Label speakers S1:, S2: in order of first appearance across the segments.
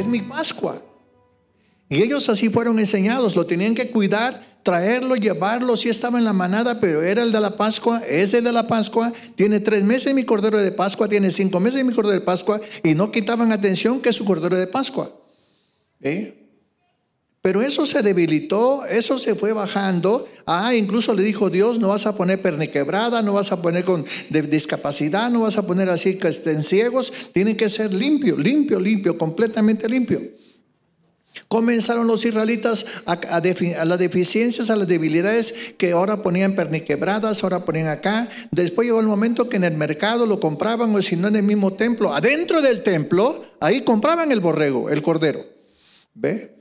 S1: es mi Pascua. Y ellos así fueron enseñados, lo tenían que cuidar, traerlo, llevarlo, si estaba en la manada, pero era el de la Pascua, es el de la Pascua, tiene tres meses mi cordero de Pascua, tiene cinco meses mi cordero de Pascua, y no quitaban atención que es su cordero de Pascua. ¿Eh? Pero eso se debilitó, eso se fue bajando. Ah, incluso le dijo Dios, no vas a poner perniquebrada, no vas a poner con discapacidad, no vas a poner así que estén ciegos. Tienen que ser limpio, limpio, limpio, completamente limpio. Comenzaron los israelitas a, a, las deficiencias, a las debilidades que ahora ponían perniquebradas, ahora ponían acá. Después llegó el momento que en el mercado lo compraban o si no en el mismo templo, adentro del templo, ahí compraban el borrego, el cordero. ¿Ve?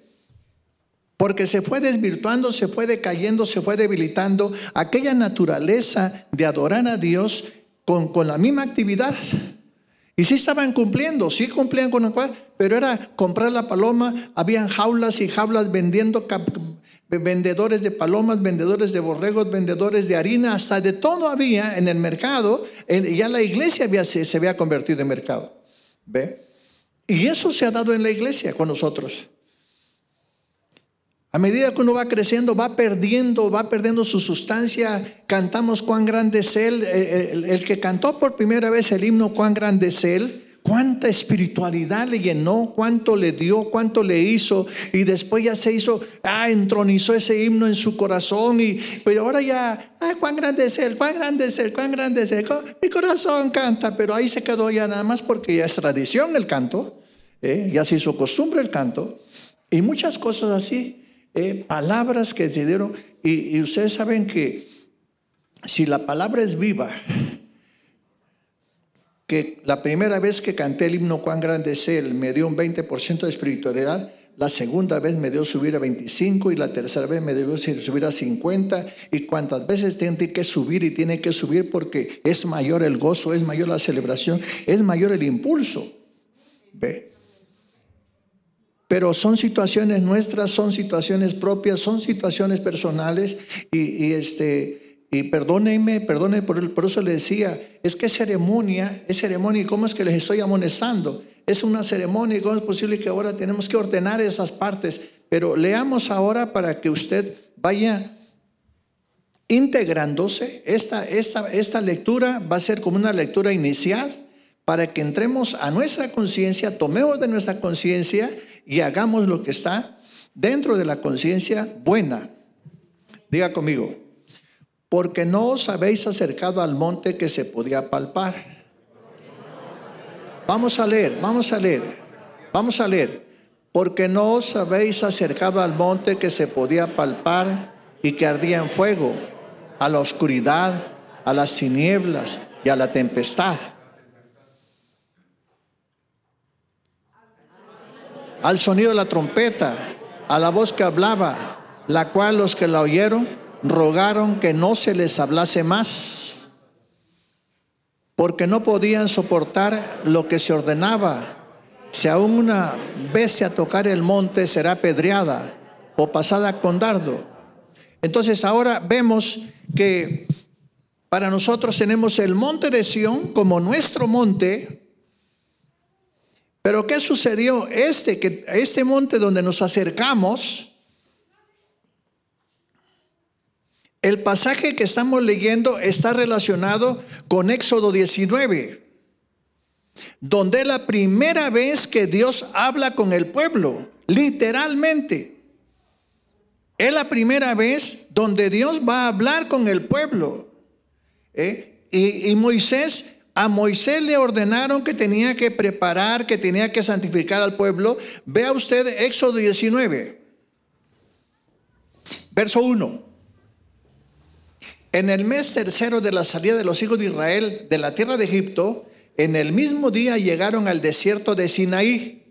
S1: Porque se fue desvirtuando, se fue decayendo, se fue debilitando aquella naturaleza de adorar a Dios con, con la misma actividad. Y sí estaban cumpliendo, sí cumplían con lo cual, pero era comprar la paloma, habían jaulas y jaulas vendiendo vendedores de palomas, vendedores de borregos, vendedores de harina, hasta de todo había en el mercado, ya la iglesia había, se, se había convertido en mercado. ¿Ve? Y eso se ha dado en la iglesia con nosotros. A medida que uno va creciendo, va perdiendo, va perdiendo su sustancia. Cantamos cuán grande es Él. El, que cantó por primera vez el himno cuán grande es Él, cuánta espiritualidad le llenó, cuánto le dio, cuánto le hizo. Y después ya se hizo, ah, entronizó ese himno en su corazón. Y pero ahora ya, ah, cuán grande es Él, cuán grande es Él, cuán grande es Él. Mi corazón canta, pero ahí se quedó ya nada más porque ya es tradición el canto. ¿eh? Ya se hizo costumbre el canto. Y muchas cosas así. Eh, palabras que se dieron. Y, ustedes saben que si la palabra es viva, que la primera vez que canté el himno Cuán grande es Él me dio un 20% de espiritualidad, la segunda vez me dio subir a 25 y la tercera vez me dio subir a 50 y cuántas veces tiene que subir y tiene que subir porque es mayor el gozo, es mayor la celebración, es mayor el impulso. ¿Ve? Pero son situaciones nuestras, son situaciones propias, son situaciones personales y, este, y perdónenme, perdónenme, por, por eso le decía, es que ceremonia, es ceremonia y cómo es que les estoy amonestando. Es una ceremonia y cómo es posible que ahora tenemos que ordenar esas partes. Pero leamos ahora para que usted vaya integrándose. Esta, esta, esta lectura va a ser como una lectura inicial para que entremos a nuestra conciencia, tomemos de nuestra conciencia y hagamos lo que está dentro de la conciencia buena. Diga conmigo, porque no os habéis acercado al monte que se podía palpar. Vamos a leer, vamos a leer, vamos a leer. Porque no os habéis acercado al monte que se podía palpar y que ardía en fuego, a la oscuridad, a las tinieblas y a la tempestad al sonido de la trompeta, a la voz que hablaba, la cual los que la oyeron rogaron que no se les hablase más, porque no podían soportar lo que se ordenaba. Si aún una vez a tocar el monte será pedreada o pasada con dardo. Entonces ahora vemos que para nosotros tenemos el monte de Sión como nuestro monte, pero ¿qué sucedió? Este, que, este monte donde nos acercamos, el pasaje que estamos leyendo está relacionado con Éxodo 19, donde es la primera vez que Dios habla con el pueblo, literalmente. Es la primera vez donde Dios va a hablar con el pueblo. ¿eh? Y, y Moisés a Moisés le ordenaron que tenía que preparar, que tenía que santificar al pueblo. Vea usted Éxodo 19, verso 1. En el mes tercero de la salida de los hijos de Israel de la tierra de Egipto, en el mismo día llegaron al desierto de Sinaí.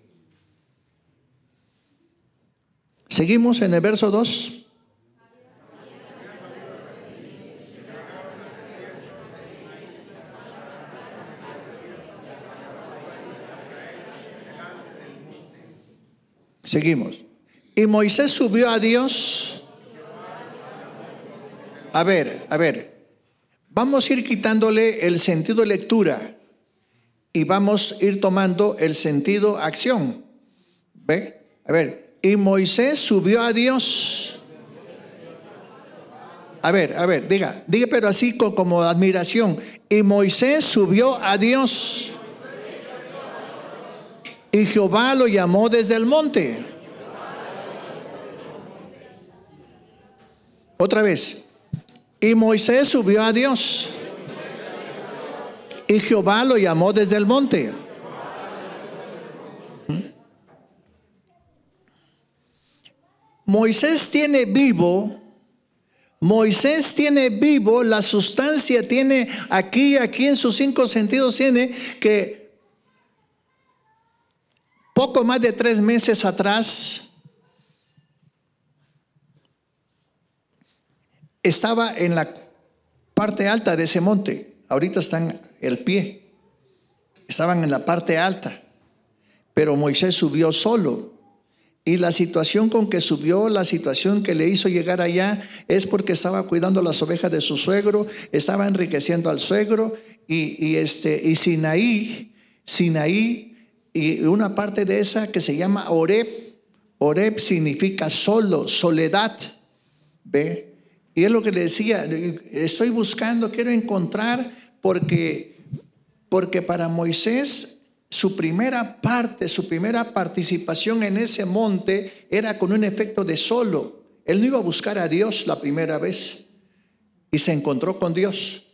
S1: Seguimos en el verso 2. Seguimos. Y Moisés subió a Dios. A ver, a ver. Vamos a ir quitándole el sentido lectura y vamos a ir tomando el sentido acción. ¿Ve? A ver, y Moisés subió a Dios. A ver, a ver, diga, diga, pero así como admiración. Y Moisés subió a Dios. Y Jehová lo llamó desde el monte. Otra vez. Y Moisés subió a Dios. Y Jehová lo llamó desde el monte. Moisés tiene vivo, Moisés tiene vivo, la sustancia tiene aquí, aquí en sus cinco sentidos tiene que poco más de tres meses atrás estaba en la parte alta de ese monte. Ahorita están el pie. Estaban en la parte alta. Pero Moisés subió solo. Y la situación con que subió, la situación que le hizo llegar allá, es porque estaba cuidando las ovejas de su suegro, estaba enriqueciendo al suegro. Y, y este, y Sinaí, Sinaí, y una parte de esa que se llama Oreb. Oreb significa solo, soledad. ¿Ve? Y es lo que le decía, estoy buscando, quiero encontrar, porque, porque para Moisés su primera parte, su primera participación en ese monte era con un efecto de solo. Él no iba a buscar a Dios la primera vez y se encontró con Dios.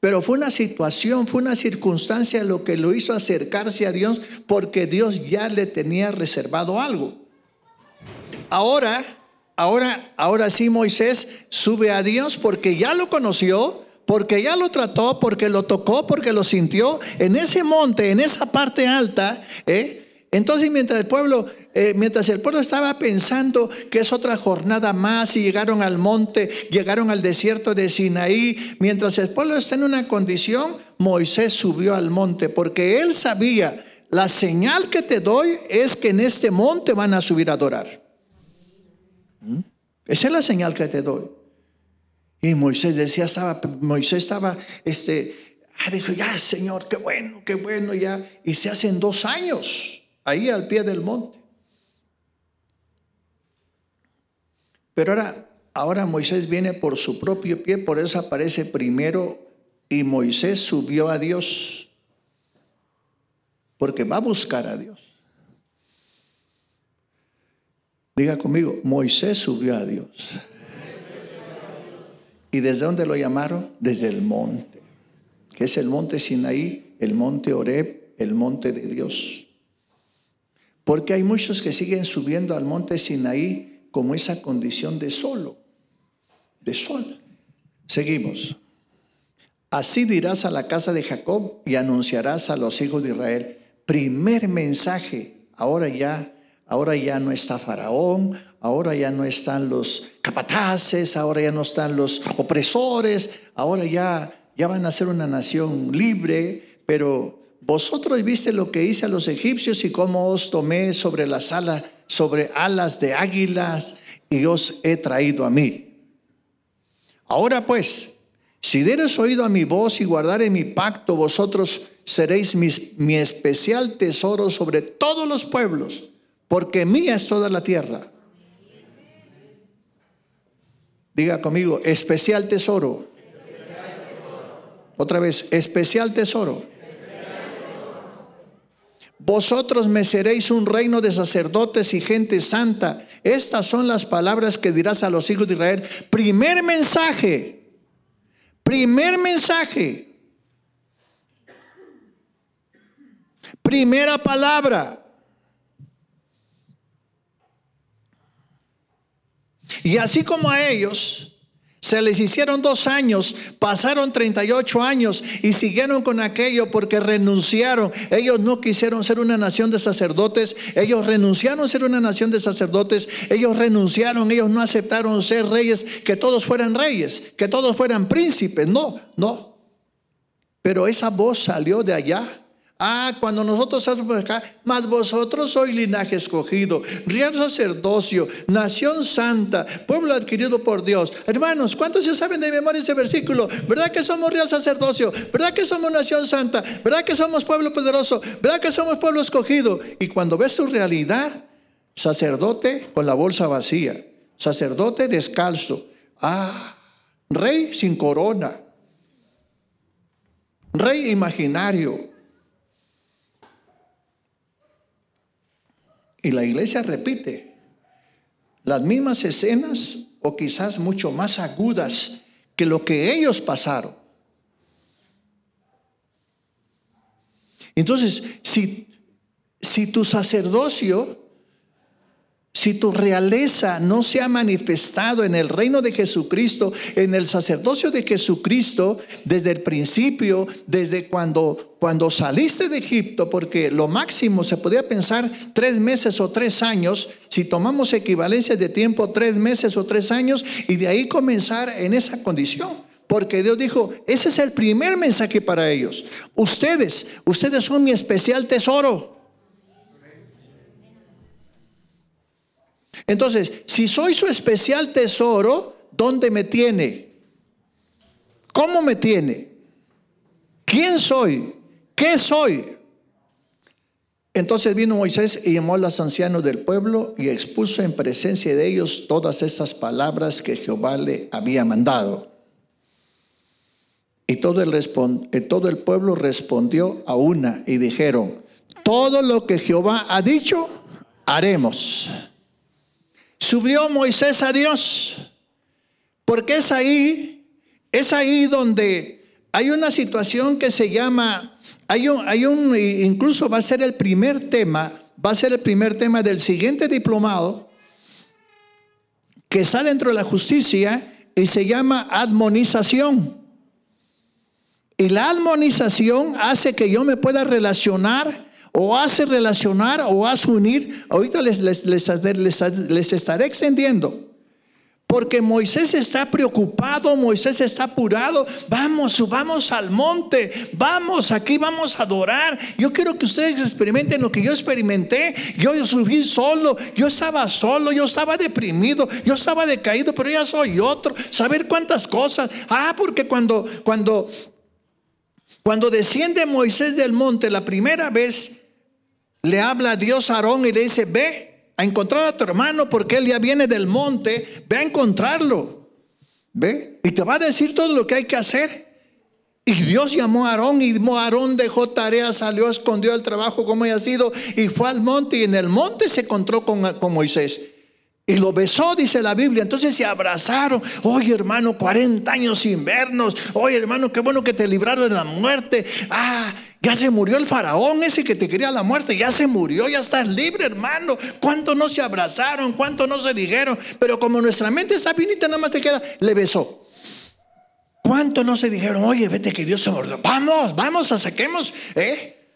S1: Pero fue una situación, fue una circunstancia lo que lo hizo acercarse a Dios porque Dios ya le tenía reservado algo. Ahora, ahora, ahora sí Moisés sube a Dios porque ya lo conoció, porque ya lo trató, porque lo tocó, porque lo sintió en ese monte, en esa parte alta. ¿eh? Entonces, mientras el pueblo, eh, mientras el pueblo estaba pensando que es otra jornada más y llegaron al monte, llegaron al desierto de Sinaí, mientras el pueblo está en una condición, Moisés subió al monte porque él sabía la señal que te doy es que en este monte van a subir a adorar. ¿Mm? Esa es la señal que te doy. Y Moisés decía, estaba, Moisés estaba, este, ah, dijo, ya Señor, qué bueno, qué bueno, ya. Y se hacen dos años ahí al pie del monte. Pero ahora, ahora Moisés viene por su propio pie, por eso aparece primero y Moisés subió a Dios, porque va a buscar a Dios. Diga conmigo, Moisés subió a Dios. ¿Y desde dónde lo llamaron? Desde el monte, que es el monte Sinaí, el monte Oreb, el monte de Dios. Porque hay muchos que siguen subiendo al monte Sinaí como esa condición de solo, de sol. Seguimos. Así dirás a la casa de Jacob y anunciarás a los hijos de Israel. Primer mensaje, ahora ya, ahora ya no está Faraón, ahora ya no están los capataces, ahora ya no están los opresores, ahora ya, ya van a ser una nación libre, pero vosotros viste lo que hice a los egipcios y cómo os tomé sobre las alas, sobre alas de águilas y os he traído a mí. Ahora pues, si dieres oído a mi voz y guardare mi pacto, vosotros seréis mi especial tesoro sobre todos los pueblos, porque mía es toda la tierra. Diga conmigo, especial tesoro. Otra vez, especial tesoro. Vosotros me seréis un reino de sacerdotes y gente santa. Estas son las palabras que dirás a los hijos de Israel. Primer mensaje. Primer mensaje. Primera palabra. Y así como a ellos se les hicieron dos años, pasaron 38 años y siguieron con aquello porque renunciaron. Ellos no quisieron ser una nación de sacerdotes, ellos renunciaron a ser una nación de sacerdotes, ellos renunciaron, ellos no aceptaron ser reyes, que todos fueran reyes, que todos fueran príncipes, no, no. Pero esa voz salió de allá Ah, cuando nosotros estamos acá, mas vosotros sois linaje escogido, real sacerdocio, nación santa, pueblo adquirido por Dios. Hermanos, ¿cuántos ya saben de memoria ese versículo? ¿Verdad que somos real sacerdocio? ¿Verdad que somos nación santa? ¿Verdad que somos pueblo poderoso? ¿Verdad que somos pueblo escogido? Y cuando ves su realidad, sacerdote con la bolsa vacía, sacerdote descalzo, ah, rey sin corona, rey imaginario Y la iglesia repite las mismas escenas o quizás mucho más agudas que lo que ellos pasaron. Entonces, si, si tu sacerdocio si tu realeza no se ha manifestado en el reino de Jesucristo, en el sacerdocio de Jesucristo, desde el principio, desde cuando, cuando saliste de Egipto, porque lo máximo se podía pensar tres meses o tres años, si tomamos equivalencias de tiempo, tres meses o tres años, y de ahí comenzar en esa condición. Porque Dios dijo, ese es el primer mensaje para ellos. Ustedes, ustedes son mi especial tesoro. Entonces, si soy su especial tesoro, ¿dónde me tiene? ¿Cómo me tiene? ¿Quién soy? ¿Qué soy? Entonces vino Moisés y llamó a los ancianos del pueblo y expuso en presencia de ellos todas esas palabras que Jehová le había mandado. Y todo el, pueblo respondió a una y dijeron, todo lo que Jehová ha dicho, haremos. Subió Moisés a Dios, porque es ahí, es ahí donde hay una situación que se llama, hay un, hay un, incluso va a ser el primer tema, va a ser el primer tema del siguiente diplomado, que está dentro de la justicia y se llama admonización. Y la admonización hace que yo me pueda relacionar o hace relacionar o hace unir. Ahorita les, les, les, estaré extendiendo. Porque Moisés está preocupado, Moisés está apurado. Vamos, subamos al monte. Vamos, aquí vamos a adorar. Yo quiero que ustedes experimenten lo que yo experimenté. Yo subí solo, yo estaba solo, yo estaba deprimido, yo estaba decaído, pero ya soy otro. Saber cuántas cosas. Ah, porque cuando, cuando, cuando desciende Moisés del monte la primera vez, le habla a Dios a Aarón y le dice, ve a encontrar a tu hermano porque él ya viene del monte, ve a encontrarlo. Ve, y te va a decir todo lo que hay que hacer. Y Dios llamó a Aarón y Aarón dejó tarea, salió, escondió el trabajo como haya sido y fue al monte y en el monte se encontró con, con Moisés. Y lo besó, dice la Biblia. Entonces se abrazaron. Oye, hermano, 40 años sin vernos. Oye, hermano, qué bueno que te libraron de la muerte. Ah, ya se murió el faraón ese que te quería la muerte. Ya se murió, ya estás libre, hermano. ¿Cuánto no se abrazaron? ¿Cuánto no se dijeron? Pero como nuestra mente está finita, nada más te queda, le besó. ¿Cuánto no se dijeron? Oye, vete que Dios se mordió. Vamos, vamos, a saquemos. ¿eh?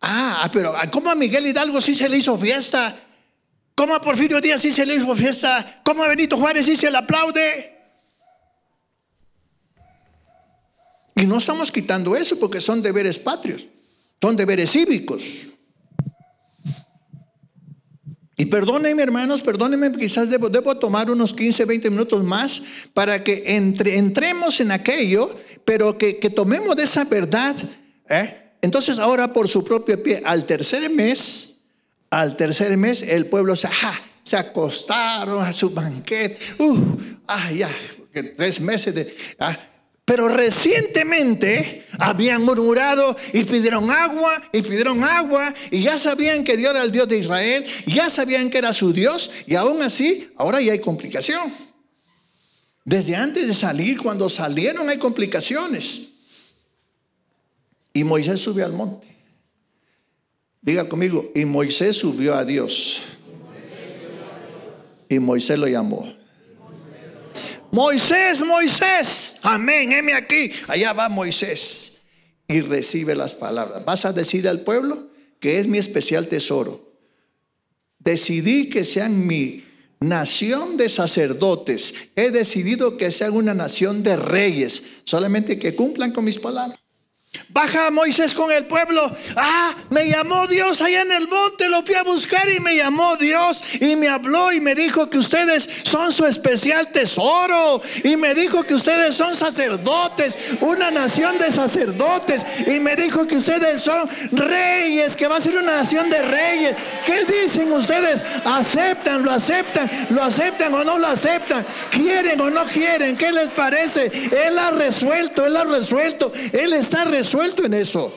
S1: Ah, pero ¿cómo a Miguel Hidalgo sí se le hizo fiesta? ¿Cómo a Porfirio Díaz sí se le hizo fiesta? ¿Cómo a Benito Juárez sí se le aplaude? Y no estamos quitando eso porque son deberes patrios, son deberes cívicos. Y perdónenme hermanos, perdónenme, quizás debo, debo, tomar unos 15, 20 minutos más para que entre, entremos en aquello, pero que, tomemos de esa verdad. ¿eh? Entonces ahora por su propio pie, al tercer mes, al tercer mes el pueblo se, se acostaron a su banquete. Uh, ah, ya, tres meses de... Ah, pero recientemente habían murmurado y pidieron agua y pidieron agua y ya sabían que Dios era el Dios de Israel, ya sabían que era su Dios y aún así ahora ya hay complicación. Desde antes de salir, cuando salieron hay complicaciones. Y Moisés subió al monte. Diga conmigo, y Moisés subió a Dios. Y Moisés lo llamó. Moisés, Moisés, amén, heme aquí. Allá va Moisés y recibe las palabras. Vas a decir al pueblo que es mi especial tesoro. Decidí que sean mi nación de sacerdotes. He decidido que sean una nación de reyes, solamente que cumplan con mis palabras. Baja Moisés con el pueblo. Ah, me llamó Dios allá en el monte, lo fui a buscar y me llamó Dios y me habló y me dijo que ustedes son su especial tesoro y me dijo que ustedes son sacerdotes, una nación de sacerdotes y me dijo que ustedes son reyes, que va a ser una nación de reyes. ¿Qué dicen ustedes? ¿Aceptan, lo aceptan, lo aceptan o no lo aceptan? ¿Quieren o no quieren? ¿Qué les parece? Él ha resuelto, él ha resuelto, él está resuelto en eso.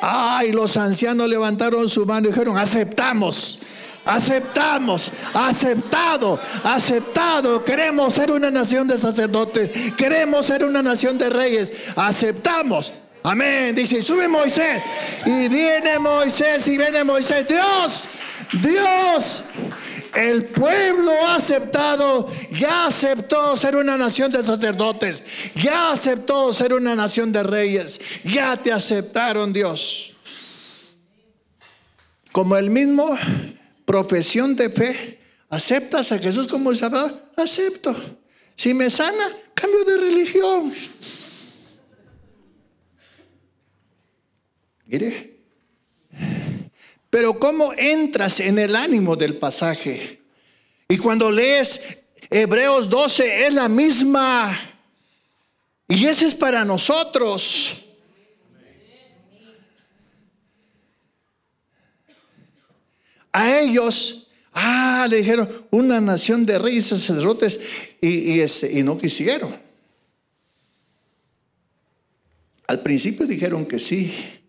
S1: Ay, los ancianos levantaron su mano y dijeron, aceptamos. Aceptamos, aceptado, aceptado. Queremos ser una nación de sacerdotes. Queremos ser una nación de reyes. Aceptamos. Amén. Dice, sube Moisés. Y viene Moisés y viene Moisés. Dios, Dios el pueblo ha aceptado, ya aceptó ser una nación de sacerdotes, ya aceptó ser una nación de reyes, ya te aceptaron Dios. Como el mismo profesión de fe, ¿aceptas a Jesús como Salvador? Acepto. Si me sana, cambio de religión. Mire, pero ¿cómo entras en el ánimo del pasaje? Y cuando lees Hebreos 12 es la misma. Y ese es para nosotros. A ellos, ah, le dijeron una nación de reyes y sacerdotes y, este, y no quisieron. Al principio dijeron que sí,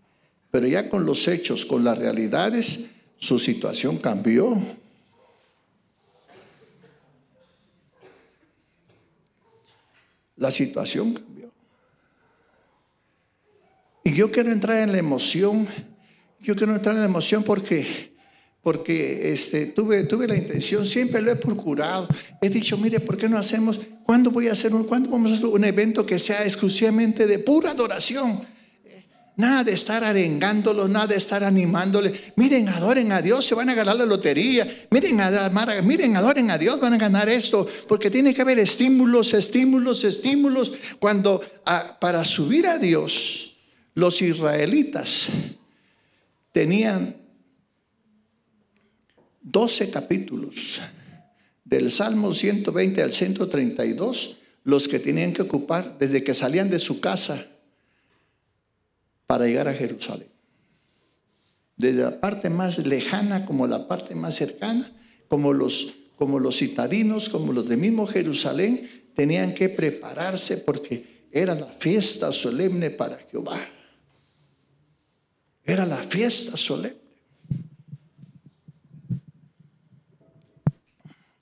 S1: pero ya con los hechos, con las realidades, su situación cambió. La situación cambió. Y yo quiero entrar en la emoción. Yo quiero entrar en la emoción porque porque este, tuve, tuve la intención, siempre lo he procurado. He dicho, mire, ¿por qué no hacemos? ¿Cuándo voy a hacer un, ¿cuándo vamos a hacer un evento que sea exclusivamente de pura adoración? Nada de estar arengándolos, nada de estar animándoles. Miren, adoren a Dios, se van a ganar la lotería. Miren, miren, adoren a Dios, van a ganar esto. Porque tiene que haber estímulos, estímulos, estímulos. Cuando para subir a Dios, los israelitas tenían 12 capítulos del Salmo 120 al 132, los que tenían que ocupar desde que salían de su casa para llegar a Jerusalén. Desde la parte más lejana como la parte más cercana, como los, como los citadinos, como los de mismo Jerusalén, tenían que prepararse porque era la fiesta solemne para Jehová. Era la fiesta solemne.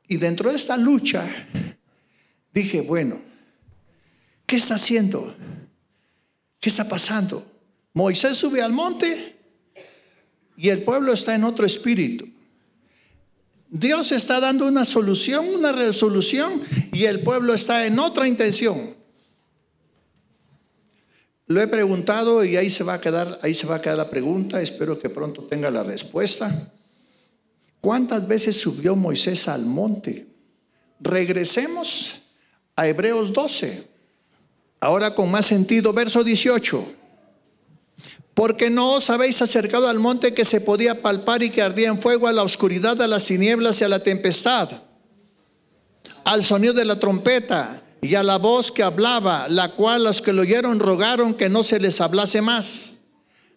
S1: Y dentro de esta lucha dije, bueno, ¿qué está haciendo? ¿Qué está pasando? Moisés sube al monte y el pueblo está en otro espíritu. Dios está dando una solución, una resolución y el pueblo está en otra intención. Lo he preguntado y ahí se va a quedar, ahí se va a quedar la pregunta, espero que pronto tenga la respuesta. ¿Cuántas veces subió Moisés al monte? Regresemos a Hebreos 12. Ahora con más sentido, verso 18 porque no os habéis acercado al monte que se podía palpar y que ardía en fuego, a la oscuridad, a las tinieblas y a la tempestad, al sonido de la trompeta y a la voz que hablaba, la cual los que lo oyeron rogaron que no se les hablase más.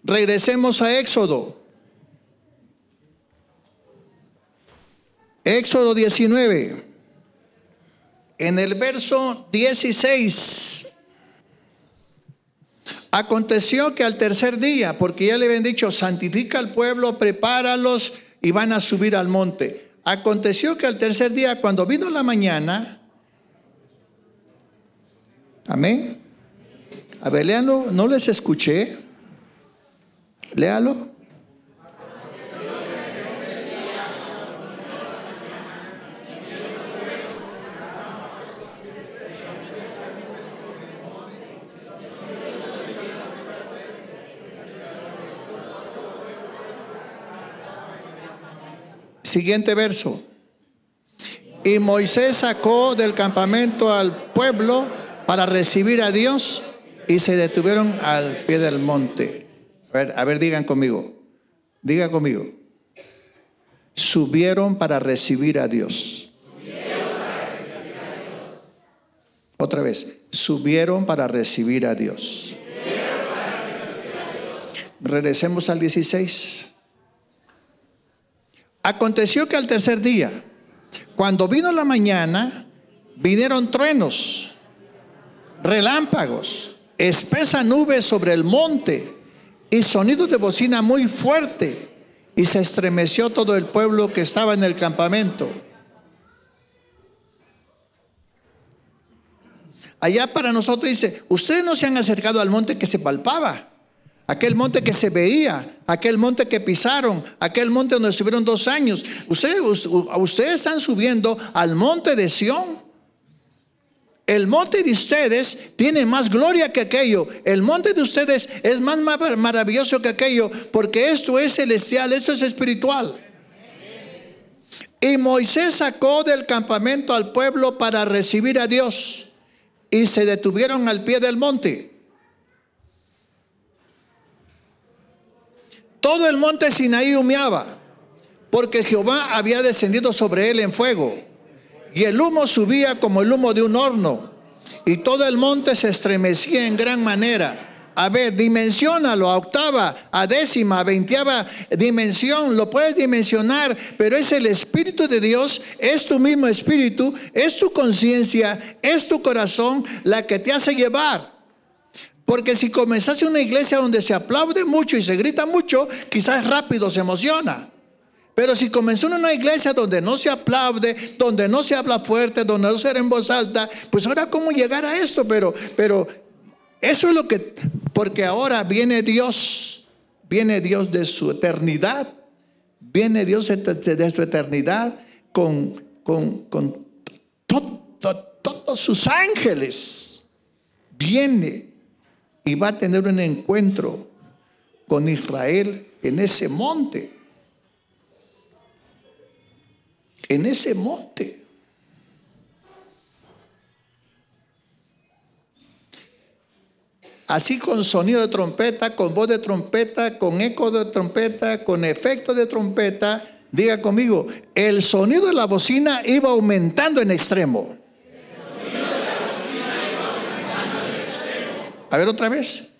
S1: Regresemos a Éxodo. Éxodo 19. En el verso 16 Aconteció que al tercer día, porque ya le habían dicho, santifica al pueblo, prepáralos y van a subir al monte. Aconteció que al tercer día, cuando vino la mañana, amén. A ver, léalo, no les escuché. Léalo. Siguiente verso. Y Moisés sacó del campamento al pueblo para recibir a Dios y se detuvieron al pie del monte. A ver, a ver, digan conmigo. Diga conmigo. Subieron para recibir a Dios. Otra vez, subieron para recibir a Dios. Regresemos al 16. Aconteció que al tercer día, cuando vino la mañana, vinieron truenos, relámpagos, espesa nube sobre el monte y sonido de bocina muy fuerte. Y se estremeció todo el pueblo que estaba en el campamento. Allá para nosotros dice, ustedes no se han acercado al monte que se palpaba, aquel monte que se veía, aquel monte que pisaron, aquel monte donde estuvieron dos años. Ustedes, están subiendo al monte de Sión. El monte de ustedes tiene más gloria que aquello. El monte de ustedes es más maravilloso que aquello, porque esto es celestial, esto es espiritual. Y Moisés sacó del campamento al pueblo para recibir a Dios y se detuvieron al pie del monte. Todo el monte Sinaí humeaba, porque Jehová había descendido sobre él en fuego, y el humo subía como el humo de un horno, y todo el monte se estremecía en gran manera a ver, dimensionalo a octava, a décima, a veinteava dimensión, lo puedes dimensionar, pero es el Espíritu de Dios, es tu mismo Espíritu, es tu conciencia, es tu corazón la que te hace llevar. Porque si comenzase una iglesia donde se aplaude mucho y se grita mucho, quizás rápido se emociona. Pero si comenzó en una iglesia donde no se aplaude, donde no se habla fuerte, donde no se habla en voz alta, pues ahora cómo llegar a esto, pero, pero eso es lo que, porque ahora viene Dios, viene Dios de su eternidad, viene Dios de, su eternidad con, con, todos sus ángeles. Viene y va a tener un encuentro con Israel en ese monte. En ese monte. así con sonido de trompeta, con voz de trompeta, con eco de trompeta, con efecto de trompeta. Diga conmigo, el sonido de la bocina iba aumentando en extremo. A ver otra vez.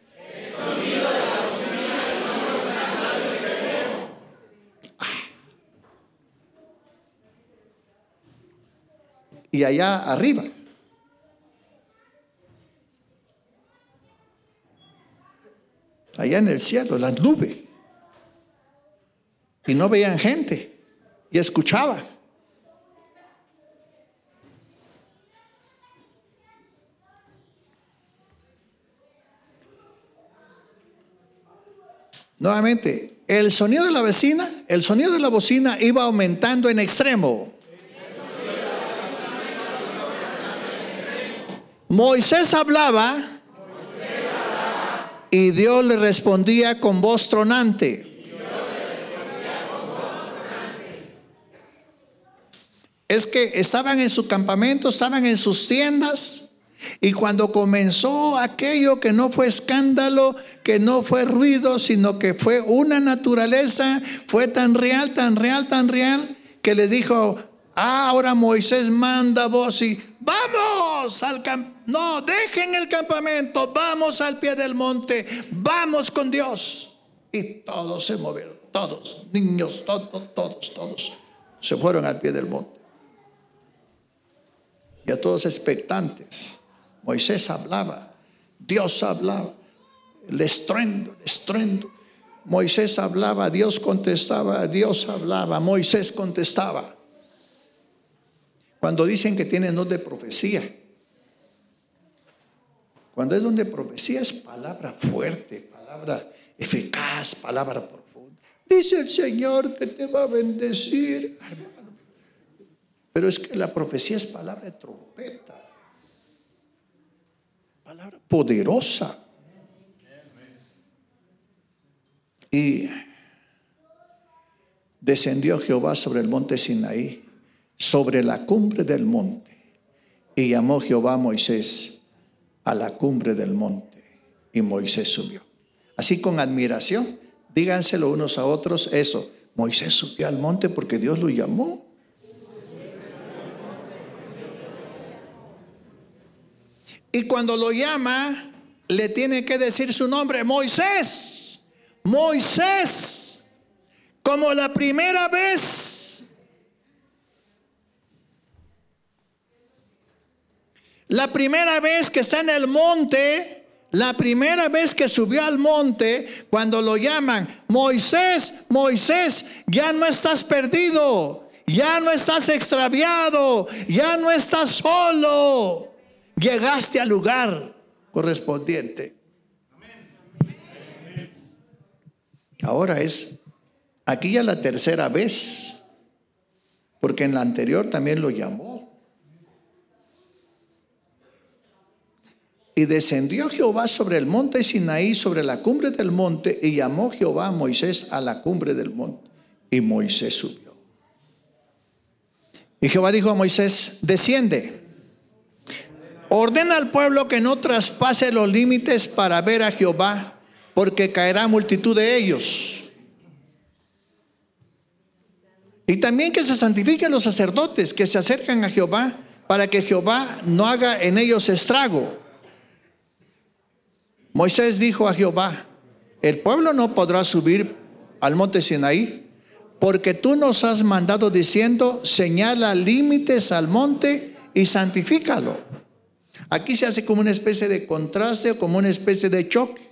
S1: Y allá arriba. allá en el cielo, las nubes. Y no veían gente y escuchaban. Nuevamente, el sonido de la vecina, el sonido de la bocina iba aumentando en extremo. Moisés hablaba y Dios le respondía con voz tronante. Es que estaban en su campamento, estaban en sus tiendas. Y cuando comenzó aquello que no fue escándalo, que no fue ruido, sino que fue una naturaleza, fue tan real, tan real, tan real, que le dijo, ah, ahora Moisés manda voz y vamos al campamento no, dejen el campamento, vamos al pie del monte, vamos con Dios. Y todos se movieron, todos, niños, todos, todos, todos, se fueron al pie del monte. Y a todos expectantes. Moisés hablaba, Dios hablaba, el estruendo, el estruendo. Moisés hablaba, Dios contestaba, Dios hablaba, Moisés contestaba. Cuando dicen que tienen dos de profecía, cuando es donde profecía es palabra fuerte, palabra eficaz, palabra profunda. Dice el Señor que te va a bendecir, hermano. Pero es que la profecía es palabra de trompeta. Palabra poderosa. Y descendió Jehová sobre el monte Sinaí, sobre la cumbre del monte, y llamó Jehová a Moisés a la cumbre del monte. y Moisés subió. Así con admiración, díganselo unos a otros eso. Moisés subió al monte porque Dios lo llamó. Y cuando lo llama, le tiene que decir su nombre, Moisés, Moisés, como la primera vez. La primera vez que está en el monte, la primera vez que subió al monte, cuando lo llaman, Moisés, Moisés, ya no estás perdido, ya no estás extraviado, ya no estás solo. Llegaste al lugar correspondiente. Ahora es, aquí ya la tercera vez, porque en la anterior también lo llamó. Y descendió Jehová sobre el monte Sinaí, sobre la cumbre del monte, y llamó Jehová a Moisés a la cumbre del monte. Y Moisés subió. Y Jehová dijo a Moisés, desciende, ordena al pueblo que no traspase los límites para ver a Jehová, porque caerá multitud de ellos. Y también que se santifiquen los sacerdotes que se acercan a Jehová, para que Jehová no haga en ellos estrago. Moisés dijo a Jehová, el pueblo no podrá subir al monte Sinaí, porque tú nos has mandado diciendo, señala límites al monte y santifícalo. Aquí se hace como una especie de contraste como una especie de choque.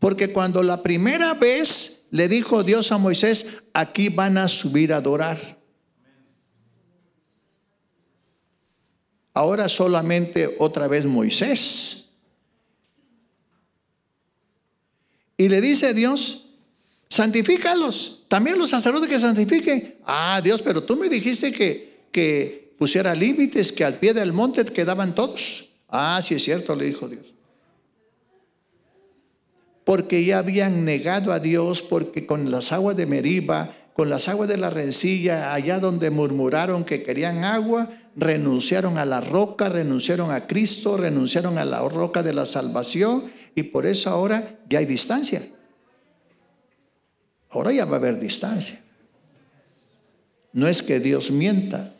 S1: Porque cuando la primera vez le dijo Dios a Moisés, aquí van a subir a adorar. Ahora solamente otra vez Moisés Y le dice Dios, santifícalos. También los sacerdotes que santifiquen. Ah, Dios, pero tú me dijiste que, que pusiera límites, que al pie del monte quedaban todos. Ah, sí es cierto, le dijo Dios. Porque ya habían negado a Dios, porque con las aguas de Meriba, con las aguas de la rencilla, allá donde murmuraron que querían agua, renunciaron a la roca, renunciaron a Cristo, renunciaron a la roca de la salvación y por eso ahora ya hay distancia. Ahora ya va a haber distancia. No es que Dios mienta,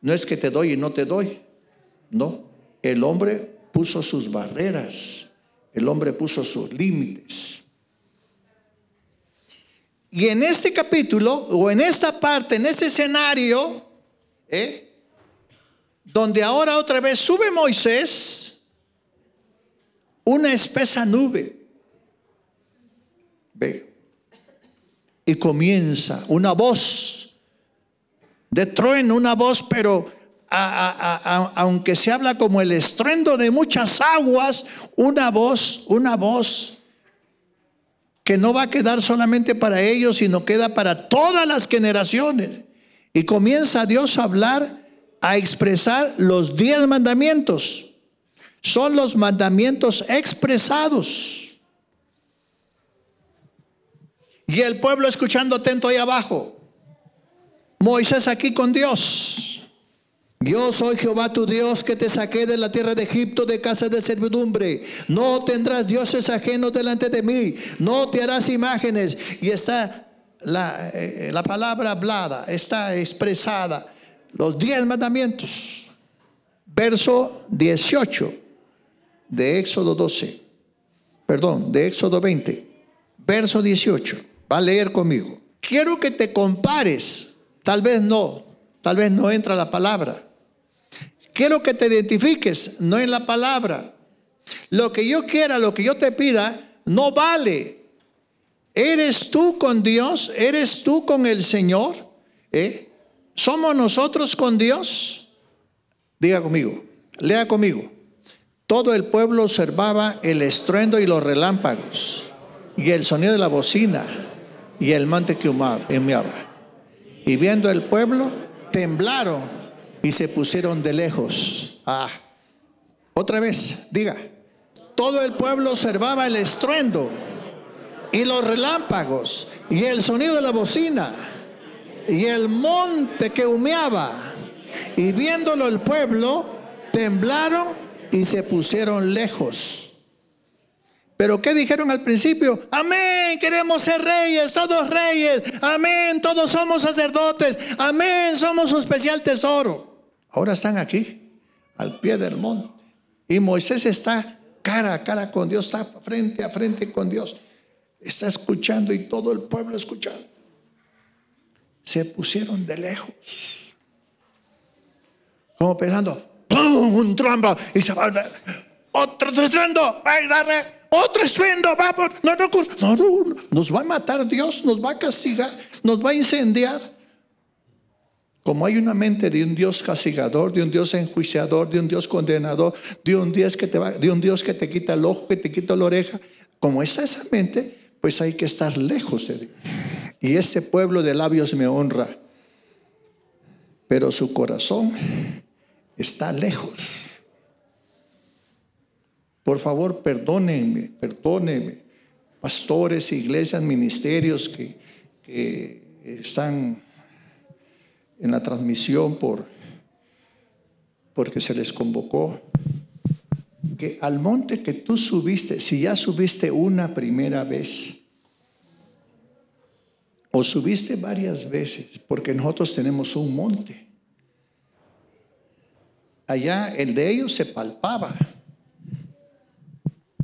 S1: no es que te doy y no te doy. No, el hombre puso sus barreras, el hombre puso sus límites. Y en este capítulo, o en esta parte, en este escenario, ¿eh? donde ahora otra vez sube Moisés, una espesa nube. Ve. Y comienza una voz de trueno, una voz, pero aunque se habla como el estruendo de muchas aguas, una voz, una voz que no va a quedar solamente para ellos, sino queda para todas las generaciones. Y comienza Dios a hablar, a expresar los diez mandamientos. Son los mandamientos expresados. Y el pueblo escuchando atento ahí abajo. Moisés aquí con Dios. Yo soy Jehová tu Dios que te saqué de la tierra de Egipto de casa de servidumbre. No tendrás dioses ajenos delante de mí. No te harás imágenes. Y está la, eh, la palabra hablada, está expresada. Los diez mandamientos. Verso 18 de Éxodo 12, perdón, de Éxodo 20, verso 18. Va a leer conmigo. Quiero que te compares, tal vez no, tal vez no entra la palabra. Quiero que te identifiques, no en la palabra. Lo que yo quiera, lo que yo te pida, no vale. ¿Eres tú con Dios? ¿Eres tú con el Señor? ¿Eh? ¿Somos nosotros con Dios? Diga conmigo, lea conmigo. Todo el pueblo observaba el estruendo y los relámpagos, y el sonido de la bocina, y el monte que humeaba. Y viendo el pueblo, temblaron y se pusieron de lejos. Ah, otra vez, diga. Todo el pueblo observaba el estruendo y los relámpagos y el sonido de la bocina y el monte que humeaba. Y viéndolo el pueblo, temblaron y se pusieron lejos. Pero ¿qué dijeron al principio? Amén, queremos ser reyes, todos reyes. Amén, todos somos sacerdotes. Amén, somos un especial tesoro. Ahora están aquí, al pie del monte. Y Moisés está cara a cara con Dios, está frente a frente con Dios. Está escuchando y todo el pueblo escuchando. Se pusieron de lejos. Como pensando, ¡pum! Un trombo y se va otro estruendo, otro estruendo, vamos, no, no, no, nos va a matar Dios, nos va a castigar, nos va a incendiar. Como hay una mente de un Dios castigador, de un Dios enjuiciador, de un Dios condenador, de un Dios que te va, de un Dios que te quita el ojo, que te quita la oreja, como está esa mente, pues hay que estar lejos de Dios. Y este pueblo de labios me honra, pero su corazón está lejos. Por favor, perdónenme, perdónenme, pastores, iglesias, ministerios que, están en la transmisión por, porque se les convocó. Que al monte que tú subiste, si ya subiste una primera vez, o subiste varias veces, porque nosotros tenemos un monte. Allá el de ellos se palpaba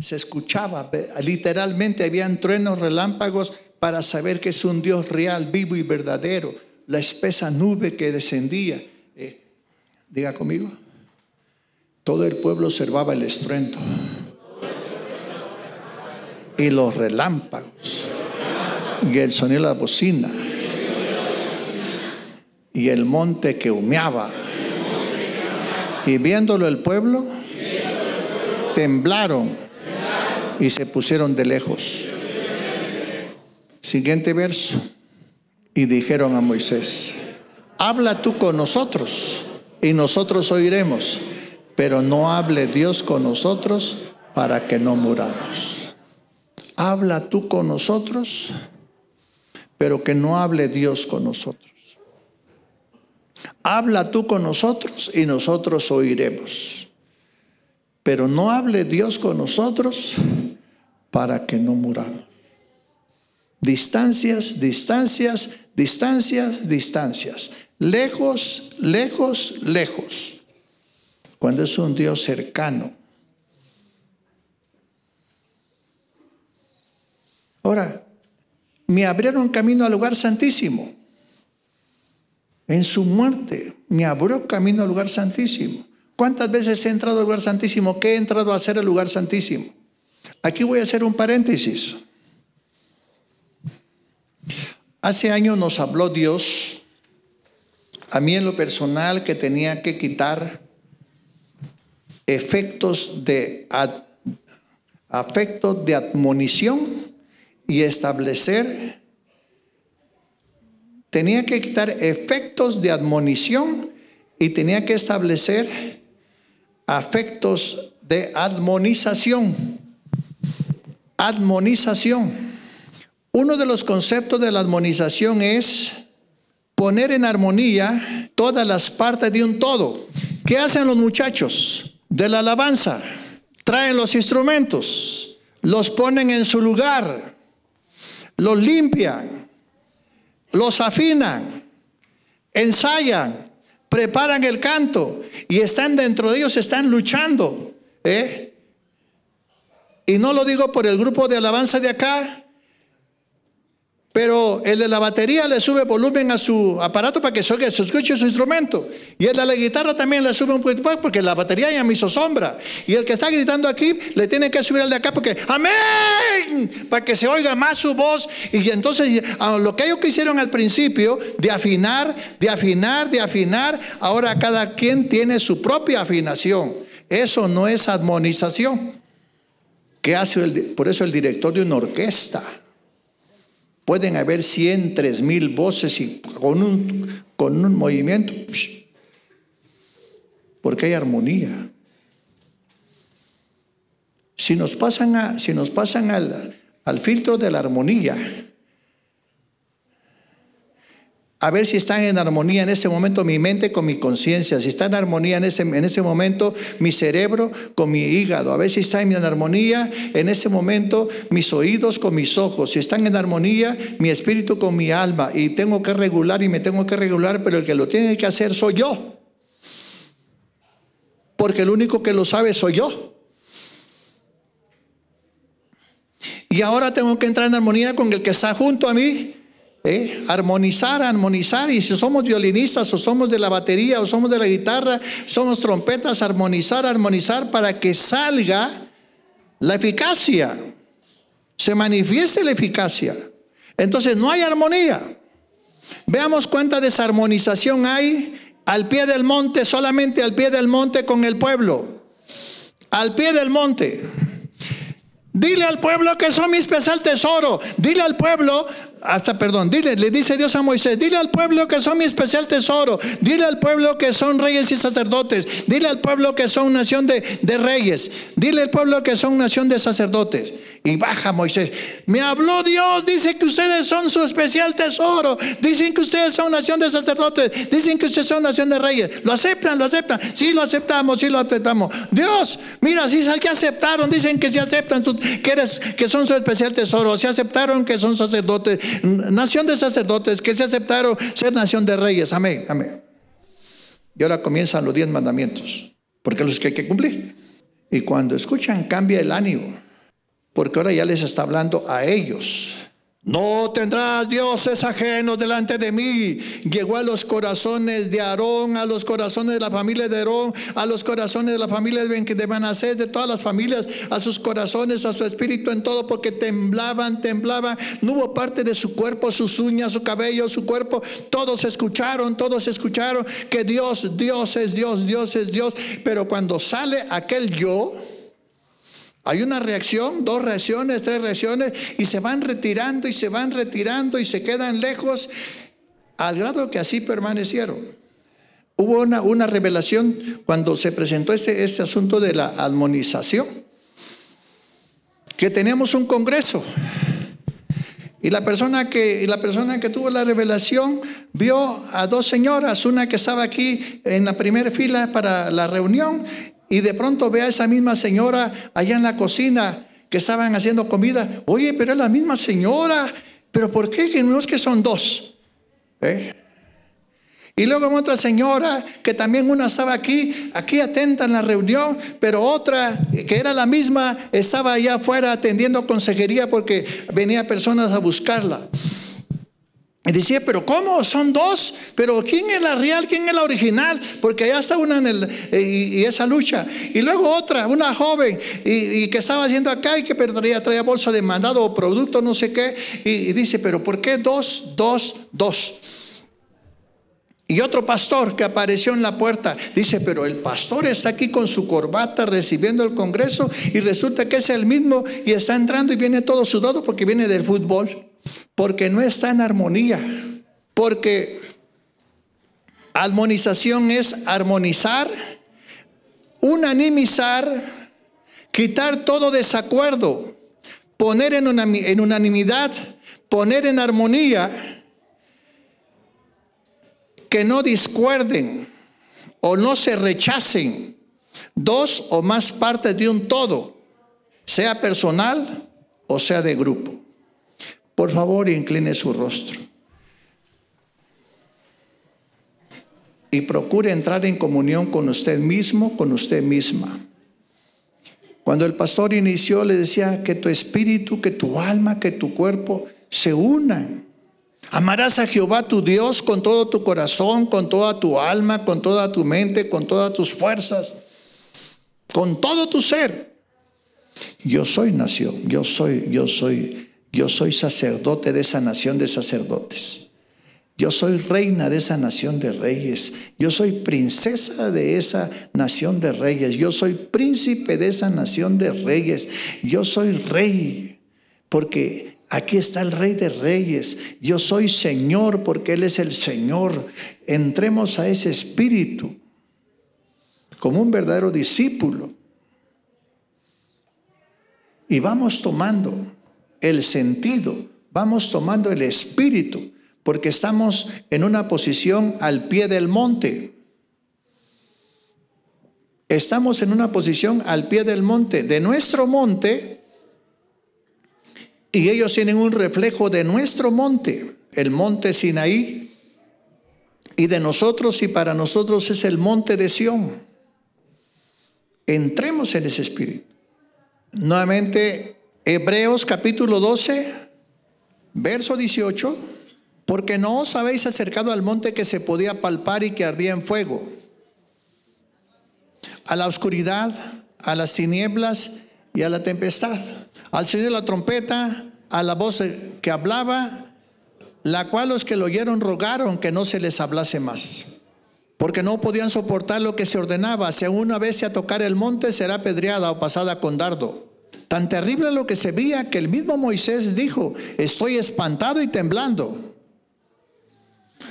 S1: se escuchaba, literalmente habían truenos, relámpagos para saber que es un Dios real, vivo y verdadero. La espesa nube que descendía. Eh, diga conmigo. Todo el pueblo observaba el estruendo y los relámpagos y el sonido de la bocina y el monte que humeaba. Y viéndolo el pueblo, temblaron y se pusieron de lejos. Siguiente verso. Y dijeron a Moisés, habla tú con nosotros y nosotros oiremos, pero no hable Dios con nosotros para que no muramos. Habla tú con nosotros, pero que no hable Dios con nosotros. Habla tú con nosotros y nosotros oiremos. Pero no hable Dios con nosotros para que no muramos. Distancias, distancias, distancias, distancias. Lejos, lejos, lejos. Cuando es un Dios cercano. Ahora, me abrieron camino al lugar santísimo. En su muerte me abrió camino al lugar santísimo. ¿Cuántas veces he entrado al lugar santísimo? ¿Qué he entrado a hacer el lugar santísimo? Aquí voy a hacer un paréntesis. Hace años nos habló Dios, a mí en lo personal, que tenía que quitar efectos de, afectos de admonición y establecer, tenía que quitar efectos de admonición y tenía que establecer afectos de admonización admonización. Uno de los conceptos de la admonización es poner en armonía todas las partes de un todo. ¿Qué hacen los muchachos de la alabanza? Traen los instrumentos, los ponen en su lugar, los limpian, los afinan, ensayan, preparan el canto y están dentro de ellos, están luchando. ¿eh? Y no lo digo por el grupo de alabanza de acá, pero el de la batería le sube volumen a su aparato para que se, escuche su instrumento. Y el de la guitarra también le sube un poquito más porque la batería ya me hizo sombra. Y el que está gritando aquí le tiene que subir al de acá porque amén, para que se oiga más su voz. Y entonces lo que ellos hicieron al principio de afinar, de afinar, de afinar, ahora cada quien tiene su propia afinación. Eso no es admonización. ¿Qué hace por eso el director de una orquesta? Pueden haber 100, 3 mil voces y con un, con un movimiento, porque hay armonía. Si nos pasan, si nos pasan al, al filtro de la armonía, a ver si están en armonía en ese momento mi mente con mi conciencia, si está en armonía en ese, en ese momento mi cerebro con mi hígado, a ver si está en armonía en ese momento mis oídos con mis ojos, si están en armonía mi espíritu con mi alma y tengo que regular y me tengo que regular, pero el que lo tiene que hacer soy yo. Porque el único que lo sabe soy yo. Y ahora tengo que entrar en armonía con el que está junto a mí ¿Eh? Armonizar, armonizar. Y si somos violinistas o somos de la batería o somos de la guitarra, somos trompetas, armonizar, armonizar para que salga la eficacia. Se manifieste la eficacia. Entonces no hay armonía. Veamos cuánta desarmonización hay al pie del monte, solamente al pie del monte con el pueblo. Al pie del monte. Dile al pueblo que son mi especial tesoro. Dile al pueblo hasta perdón, dile, le dice Dios a Moisés, dile al pueblo que son mi especial tesoro, dile al pueblo que son reyes y sacerdotes, dile al pueblo que son nación de, de reyes, dile al pueblo que son nación de sacerdotes. Y baja Moisés. Me habló Dios, dice que ustedes son su especial tesoro. Dicen que ustedes son nación de sacerdotes. Dicen que ustedes son nación de reyes. ¿Lo aceptan? ¿Lo aceptan? Sí, lo aceptamos, sí lo aceptamos. Dios, mira, si que aceptaron, dicen que se aceptan, que, eres, que son su especial tesoro. Se aceptaron que son sacerdotes, nación de sacerdotes, que se aceptaron ser nación de reyes. Amén, amén. Y ahora comienzan los diez mandamientos, porque los que hay que cumplir. Y cuando escuchan, cambia el ánimo porque ahora ya les está hablando a ellos. No tendrás dioses ajenos delante de mí. Llegó a los corazones de Aarón, a los corazones de la familia de Aarón, a los corazones de la familia de Manasés, de todas las familias, a sus corazones, a su espíritu en todo, porque temblaban, temblaban. No hubo parte de su cuerpo, sus uñas, su cabello, su cuerpo. Todos escucharon, todos escucharon que Dios, Dios es Dios, Dios es Dios. Pero cuando sale aquel yo, hay una reacción, dos reacciones, tres reacciones, y se van retirando y se van retirando y se quedan lejos, al grado que así permanecieron. Hubo una, una revelación cuando se presentó ese, ese asunto de la armonización, que tenemos un congreso. Y la persona que, y la persona que tuvo la revelación vio a dos señoras, una que estaba aquí en la primera fila para la reunión y de pronto ve a esa misma señora allá en la cocina que estaban haciendo comida. Oye, pero es la misma señora. ¿Pero por qué? Que no es que son dos. ¿Eh? Y luego otra señora, que también una estaba aquí, aquí atenta en la reunión, pero otra, que era la misma, estaba allá afuera atendiendo consejería porque venía personas a buscarla. Y decía, pero ¿cómo? Son dos. Pero ¿quién es la real? ¿Quién es la original? Porque allá está una en el, eh, y, esa lucha. Y luego otra, una joven, y, que estaba haciendo acá y que traía, traía bolsa de mandado o producto, no sé qué. Y, dice, pero ¿por qué dos, dos, dos? Y otro pastor que apareció en la puerta dice, pero el pastor está aquí con su corbata recibiendo el congreso y resulta que es el mismo y está entrando y viene todo sudado porque viene del fútbol porque no está en armonía, porque armonización es armonizar, unanimizar, quitar todo desacuerdo, poner en, unanimidad, poner en armonía, que no discuerden o no se rechacen dos o más partes de un todo, sea personal o sea de grupo. Por favor, incline su rostro. Y procure entrar en comunión con usted mismo, con usted misma. Cuando el pastor inició, le decía que tu espíritu, que tu alma, que tu cuerpo se unan. Amarás a Jehová tu Dios con todo tu corazón, con toda tu alma, con toda tu mente, con todas tus fuerzas, con todo tu ser. Yo soy nación, yo soy, yo soy yo soy sacerdote de esa nación de sacerdotes. Yo soy reina de esa nación de reyes. Yo soy princesa de esa nación de reyes. Yo soy príncipe de esa nación de reyes. Yo soy rey porque aquí está el rey de reyes. Yo soy Señor porque Él es el Señor. Entremos a ese espíritu como un verdadero discípulo. Y vamos tomando el sentido, vamos tomando el espíritu, porque estamos en una posición al pie del monte. Estamos en una posición al pie del monte, de nuestro monte, y ellos tienen un reflejo de nuestro monte, el monte Sinaí, y de nosotros y para nosotros es el monte de Sión. Entremos en ese espíritu. Nuevamente, Hebreos capítulo 12, verso 18, porque no os habéis acercado al monte que se podía palpar y que ardía en fuego, a la oscuridad, a las tinieblas y a la tempestad, al sonido de la trompeta, a la voz que hablaba, la cual los que lo oyeron rogaron que no se les hablase más, porque no podían soportar lo que se ordenaba, si una vez se a tocar el monte será pedreada o pasada con dardo. Tan terrible lo que se veía que el mismo Moisés dijo, estoy espantado y temblando,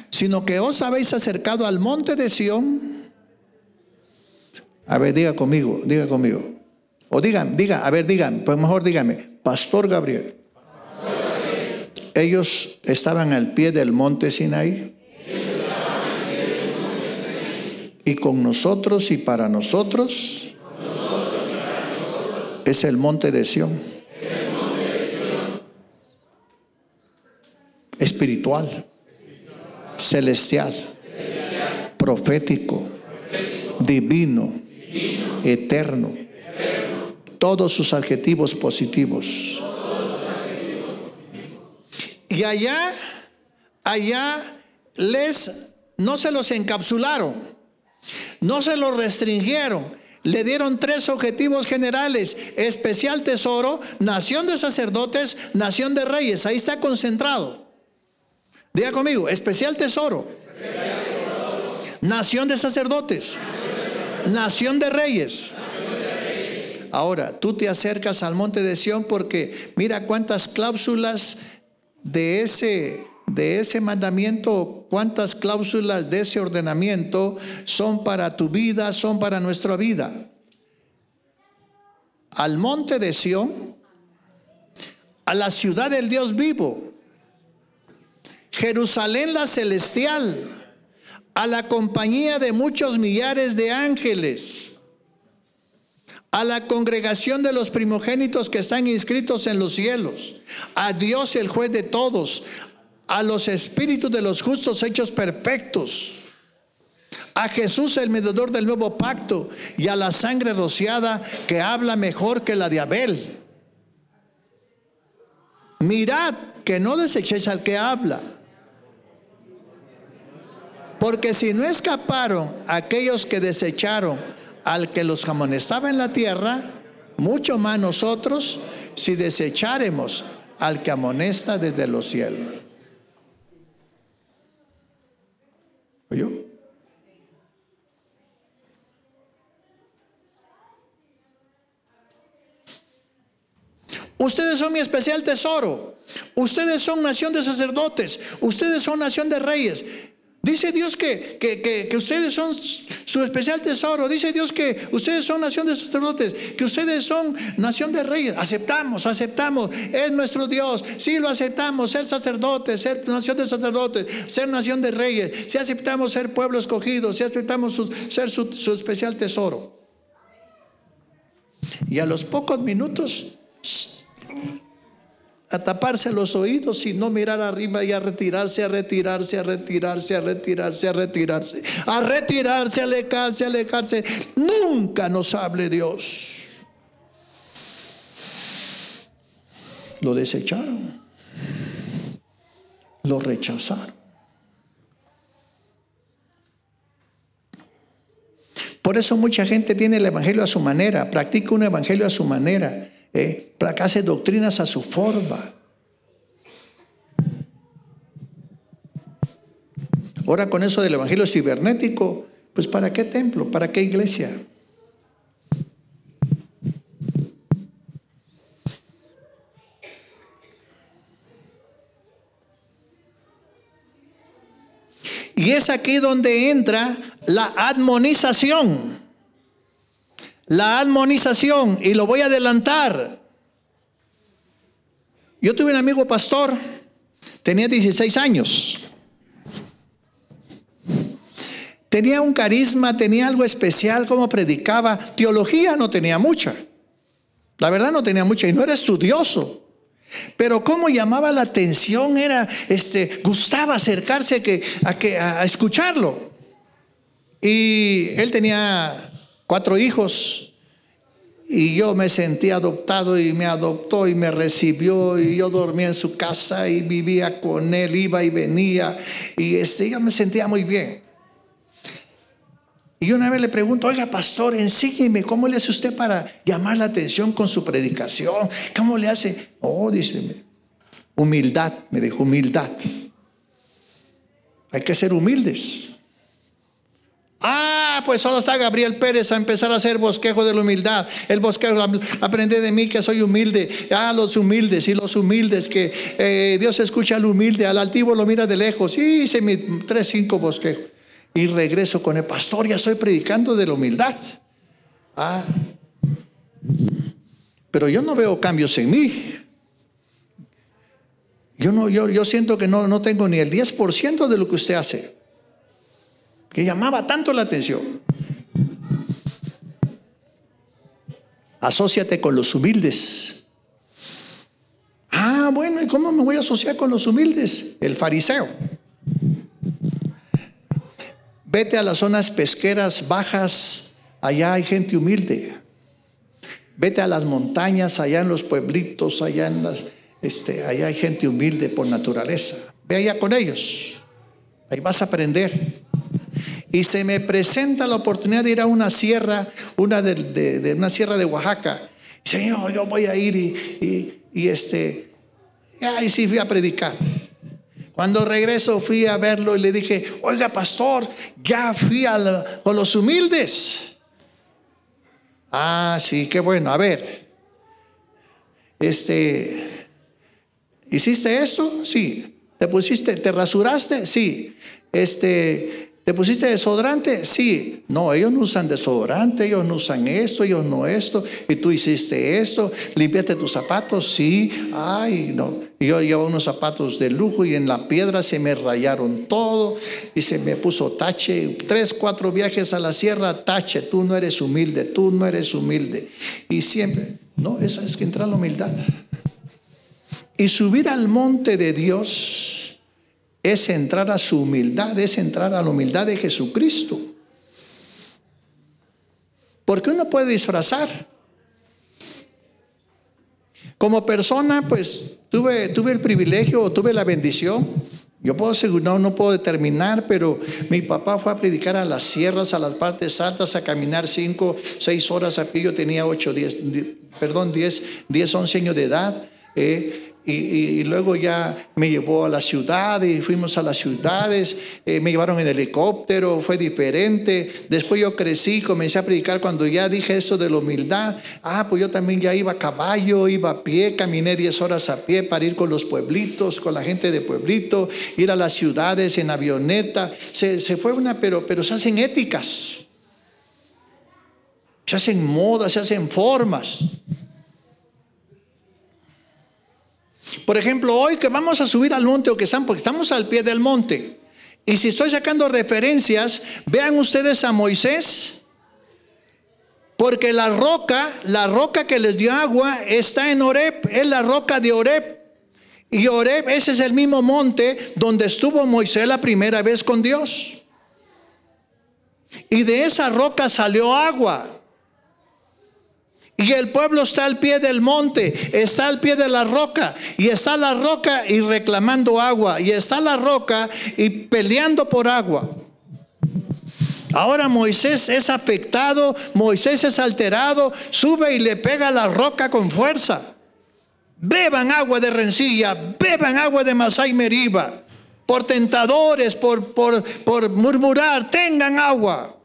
S1: sino que os habéis acercado al monte de Sión. A ver, diga conmigo, diga conmigo. O digan, diga, a ver, digan, pues mejor dígame, Pastor Gabriel. Ellos estaban al pie del monte Sinaí. Y con nosotros y para nosotros es el monte de Sión. Espiritual, celestial, profético, divino, eterno. Todos sus adjetivos positivos. Y allá, allá les, no se los encapsularon, no se los restringieron. Le dieron tres objetivos generales, especial tesoro, nación de sacerdotes, nación de reyes. Ahí está concentrado. Diga conmigo, especial tesoro, nación de sacerdotes, nación de reyes. Ahora, tú te acercas al monte de Sión porque mira cuántas cláusulas de ese, de ese mandamiento, cuántas cláusulas de ese ordenamiento son para tu vida, son para nuestra vida. Al monte de Sión, a la ciudad del Dios vivo, Jerusalén la celestial, a la compañía de muchos millares de ángeles a la congregación de los primogénitos que están inscritos en los cielos, a Dios el juez de todos, a los espíritus de los justos hechos perfectos, a Jesús el mediador del nuevo pacto y a la sangre rociada que habla mejor que la de Abel. Mirad que no desechéis al que habla. Porque si no escaparon aquellos que desecharon al que los amonestaba en la tierra, mucho más nosotros si desecharemos al que amonesta desde los cielos. Ustedes son mi especial tesoro. Ustedes son nación de sacerdotes. Ustedes son nación de reyes. Dice Dios que, que, ustedes son su especial tesoro. Dice Dios que ustedes son nación de sacerdotes, que ustedes son nación de reyes. Aceptamos, aceptamos. Es nuestro Dios. Sí lo aceptamos, ser sacerdotes, ser nación de sacerdotes, ser nación de reyes. Si aceptamos ser pueblo escogido, si aceptamos ser su, su especial tesoro. Y a los pocos minutos a taparse los oídos y no mirar arriba y a retirarse, a retirarse, a retirarse, a retirarse, a retirarse, a retirarse, a alejarse, a alejarse. Nunca nos hable Dios. Lo desecharon, lo rechazaron. Por eso mucha gente tiene el Evangelio a su manera, practica un Evangelio a su manera eh, hace doctrinas a su forma. Ahora con eso del Evangelio cibernético, pues ¿para qué templo? ¿Para qué iglesia? Y es aquí donde entra la admonización la admonización, y lo voy a adelantar. Yo tuve un amigo pastor, tenía 16 años. Tenía un carisma, tenía algo especial, como predicaba. Teología no tenía mucha. La verdad no tenía mucha y no era estudioso. Pero cómo llamaba la atención era, este, gustaba acercarse que, a, que, a escucharlo. Y él tenía cuatro hijos y yo me sentí adoptado y me adoptó y me recibió y yo dormía en su casa y vivía con él, iba y venía y este, yo me sentía muy bien. Y una vez le pregunto, oiga pastor, enséñeme, ¿cómo le hace usted para llamar la atención con su predicación? ¿Cómo le hace? Oh, dice, humildad, me dijo, humildad. Hay que ser humildes. Ah, pues solo está Gabriel Pérez a empezar a hacer bosquejo de la humildad. El bosquejo, aprende de mí que soy humilde. Ah, los humildes y los humildes, que eh, Dios escucha al humilde, al altivo lo mira de lejos. Y hice mis tres, cinco bosquejos. Y regreso con el pastor, ya estoy predicando de la humildad. Ah, pero yo no veo cambios en mí. Yo, no, yo, yo siento que no, no tengo ni el 10% de lo que usted hace que llamaba tanto la atención. Asociate con los humildes. Ah, bueno, ¿y cómo me voy a asociar con los humildes? El fariseo. Vete a las zonas pesqueras bajas, allá hay gente humilde. Vete a las montañas, allá en los pueblitos, allá en las, este, allá hay gente humilde por naturaleza. Ve allá con ellos. Ahí vas a aprender y se me presenta la oportunidad de ir a una sierra, una de, una sierra de Oaxaca. Señor, yo voy a ir y, y, este, ahí sí fui a predicar. Cuando regreso fui a verlo y le dije, oiga pastor, ya fui a con los humildes. Ah, sí, qué bueno. A ver, este, ¿hiciste esto? Sí. ¿Te pusiste, te rasuraste? Sí. Este, ¿Te pusiste desodorante? Sí. No, ellos no usan desodorante, ellos no usan esto, ellos no esto. Y tú hiciste esto, limpiaste tus zapatos, sí. Ay, no. Yo llevo unos zapatos de lujo y en la piedra se me rayaron todo y se me puso tache. Tres, cuatro viajes a la sierra, tache. Tú no eres humilde, tú no eres humilde. Y siempre, no, esa es que entra la humildad. Y subir al monte de Dios es entrar a su humildad, es entrar a la humildad de Jesucristo. Porque uno puede disfrazar. Como persona, pues tuve, el privilegio, tuve la bendición. Yo puedo asegurar, no, puedo determinar, pero mi papá fue a predicar a las sierras, a las partes altas, a caminar cinco, seis horas a pie. Yo tenía ocho, diez, perdón, diez, diez, once años de edad. Eh, y, luego ya me llevó a la ciudad y fuimos a las ciudades, eh, me llevaron en helicóptero, fue diferente. Después yo crecí, comencé a predicar cuando ya dije esto de la humildad. Ah, pues yo también ya iba a caballo, iba a pie, caminé 10 horas a pie para ir con los pueblitos, con la gente de pueblito, ir a las ciudades en avioneta. Se, se fue una, pero, pero se hacen éticas, se hacen modas, se hacen formas. Por ejemplo, hoy que vamos a subir al monte o que están, porque estamos al pie del monte. Y si estoy sacando referencias, vean ustedes a Moisés. Porque la roca, la roca que les dio agua está en Oreb, es la roca de Oreb. Y Oreb, ese es el mismo monte donde estuvo Moisés la primera vez con Dios. Y de esa roca salió agua. Y el pueblo está al pie del monte, está al pie de la roca, y está la roca y reclamando agua, y está la roca y peleando por agua. Ahora Moisés es afectado, Moisés es alterado, sube y le pega la roca con fuerza. Beban agua de rencilla, beban agua de Masai Meriba, por tentadores, por, por, por murmurar, tengan agua.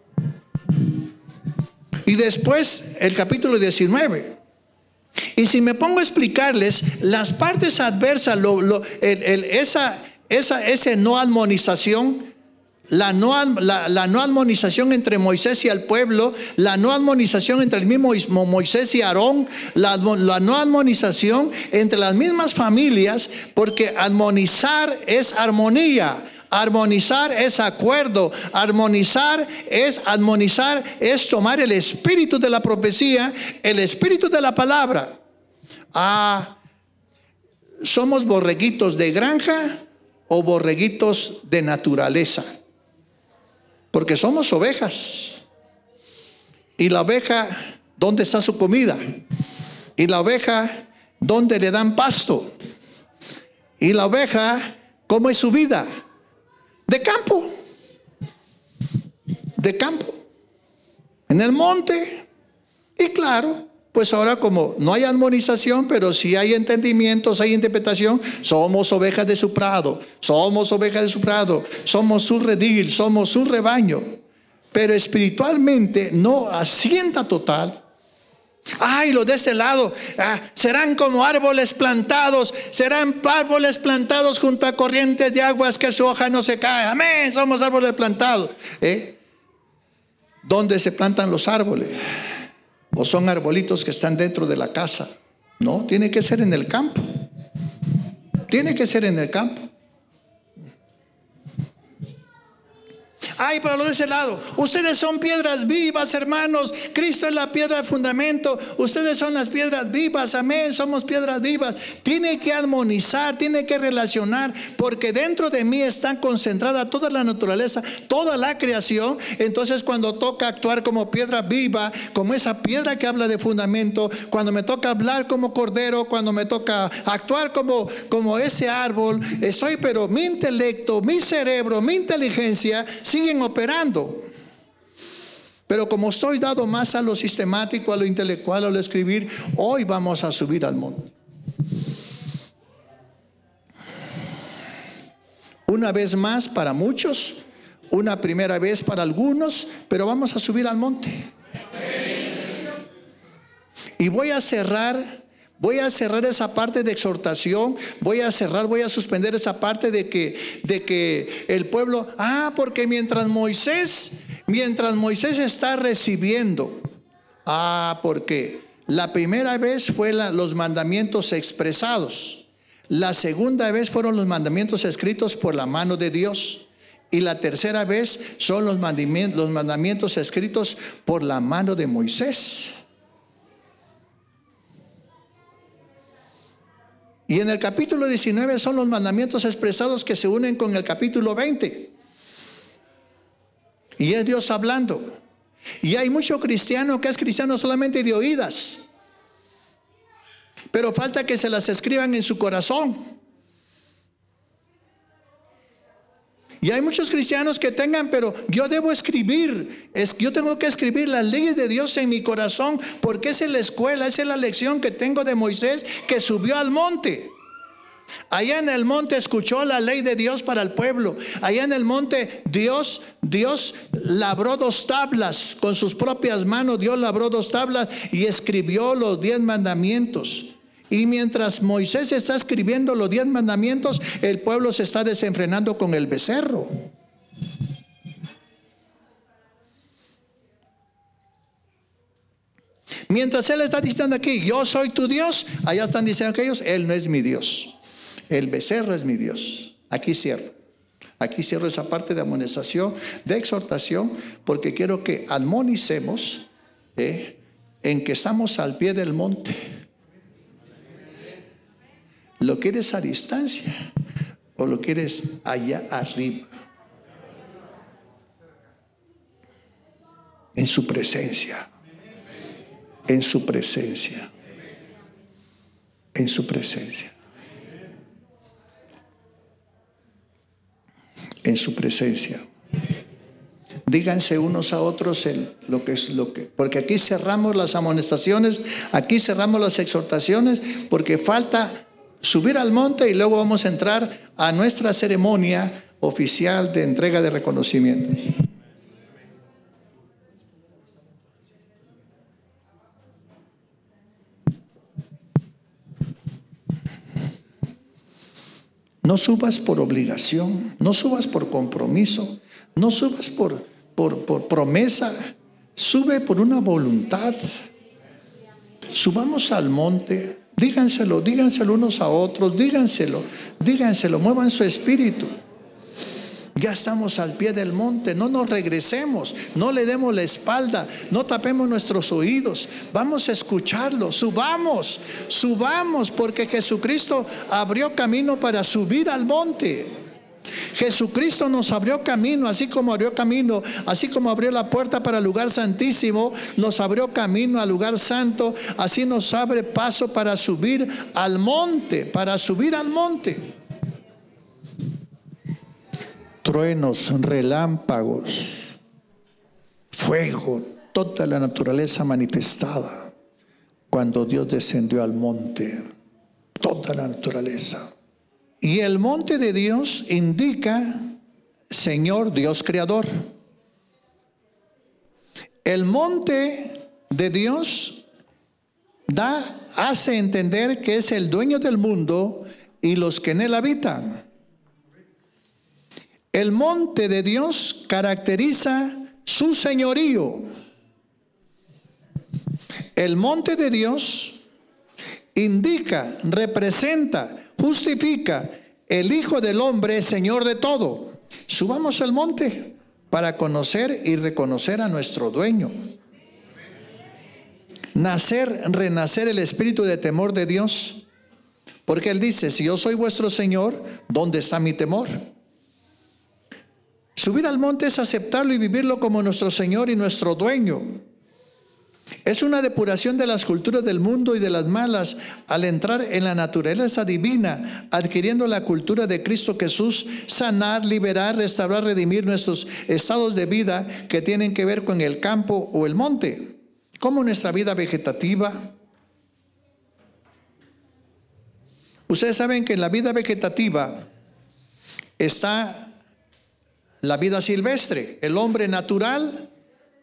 S1: Y después el capítulo 19. Y si me pongo a explicarles las partes adversas, esa, esa, esa no armonización, la no, la, no armonización entre Moisés y el pueblo, la no armonización entre el mismo Moisés y Aarón, la, la no armonización entre las mismas familias, porque armonizar es armonía, Armonizar es acuerdo. Armonizar es armonizar, es tomar el espíritu de la profecía, el espíritu de la palabra. Ah, ¿somos borreguitos de granja o borreguitos de naturaleza? Porque somos ovejas. Y la oveja, ¿dónde está su comida? Y la oveja, ¿dónde le dan pasto? Y la oveja, ¿cómo es su vida? De campo. De campo. En el monte. Y claro, pues ahora como no hay armonización, pero sí hay entendimientos, hay interpretación, somos ovejas de su prado, somos ovejas de su prado, somos su redil, somos su rebaño. Pero espiritualmente no asienta total Ay, los de este lado ah, serán como árboles plantados, serán árboles plantados junto a corrientes de aguas que su hoja no se cae. Amén, somos árboles plantados. ¿Eh? ¿Dónde se plantan los árboles? ¿O son arbolitos que están dentro de la casa? No, tiene que ser en el campo. Tiene que ser en el campo. Ay, para lo de ese lado. Ustedes son piedras vivas, hermanos. Cristo es la piedra de fundamento. Ustedes son las piedras vivas. Amén. Somos piedras vivas. Tiene que armonizar, tiene que relacionar, porque dentro de mí está concentrada toda la naturaleza, toda la creación. Entonces, cuando toca actuar como piedra viva, como esa piedra que habla de fundamento, cuando me toca hablar como cordero, cuando me toca actuar como, como ese árbol, estoy, pero mi intelecto, mi cerebro, mi inteligencia operando. Pero como estoy dado más a lo sistemático, a lo intelectual, a lo escribir, hoy vamos a subir al monte. Una vez más para muchos, una primera vez para algunos, pero vamos a subir al monte. Y voy a cerrar Voy a cerrar esa parte de exhortación, voy a cerrar, voy a suspender esa parte de que, de que el pueblo, ah, porque mientras Moisés, mientras Moisés está recibiendo, ah, porque la primera vez fue los mandamientos expresados, la segunda vez fueron los mandamientos escritos por la mano de Dios. Y la tercera vez son los mandamientos, los mandamientos escritos por la mano de Moisés. Y en el capítulo 19 son los mandamientos expresados que se unen con el capítulo 20. Y es Dios hablando. Y hay mucho cristiano que es cristiano solamente de oídas. Pero falta que se las escriban en su corazón. Y hay muchos cristianos que tengan, pero yo debo escribir, es, yo tengo que escribir las leyes de Dios en mi corazón, porque es la escuela, esa es la lección que tengo de Moisés que subió al monte. Allá en el monte escuchó la ley de Dios para el pueblo. Allá en el monte Dios, Dios labró dos tablas con sus propias manos. Dios labró dos tablas y escribió los diez mandamientos. Y mientras Moisés está escribiendo los diez mandamientos, el pueblo se está desenfrenando con el becerro. Mientras él está diciendo aquí, yo soy tu Dios, allá están diciendo aquellos, él no es mi Dios. El becerro es mi Dios. Aquí cierro. Aquí cierro esa parte de amonestación, de exhortación, porque quiero que armonicemos eh, en que estamos al pie del monte. ¿Lo quieres a distancia o lo quieres allá arriba? En su presencia. En su presencia. En su presencia. En su presencia. Díganse unos a otros lo que es lo que, porque aquí cerramos las amonestaciones, aquí cerramos las exhortaciones, porque falta subir al monte y luego vamos a entrar a nuestra ceremonia oficial de entrega de reconocimientos. No subas por obligación, no subas por compromiso, no subas por, por, por promesa, sube por una voluntad. Subamos al monte, Díganselo, díganselo unos a otros, díganselo, díganselo, muevan su espíritu. Ya estamos al pie del monte, no nos regresemos, no le demos la espalda, no tapemos nuestros oídos, vamos a escucharlo, subamos, subamos, porque Jesucristo abrió camino para subir al monte. Jesucristo nos abrió camino, así como abrió camino, así como abrió la puerta para el lugar santísimo, nos abrió camino al lugar santo, así nos abre paso para subir al monte, para subir al monte truenos, relámpagos, fuego, toda la naturaleza manifestada cuando Dios descendió al monte, toda la naturaleza. Y el monte de Dios indica Señor Dios Creador. El monte de Dios da, hace entender que es el dueño del mundo y los que en él habitan. El monte de Dios caracteriza su señorío. El monte de Dios indica, representa, justifica el Hijo del Hombre, Señor de todo. Subamos al monte para conocer y reconocer a nuestro dueño. Nacer, renacer el espíritu de temor de Dios. Porque Él dice, si yo soy vuestro Señor, ¿dónde está mi temor? Subir al monte es aceptarlo y vivirlo como nuestro Señor y nuestro dueño. Es una depuración de las culturas del mundo y de las malas al entrar en la naturaleza divina, adquiriendo la cultura de Cristo Jesús, sanar, liberar, restaurar, redimir nuestros estados de vida que tienen que ver con el campo o el monte, como nuestra vida vegetativa. Ustedes saben que en la vida vegetativa está la vida silvestre, el hombre natural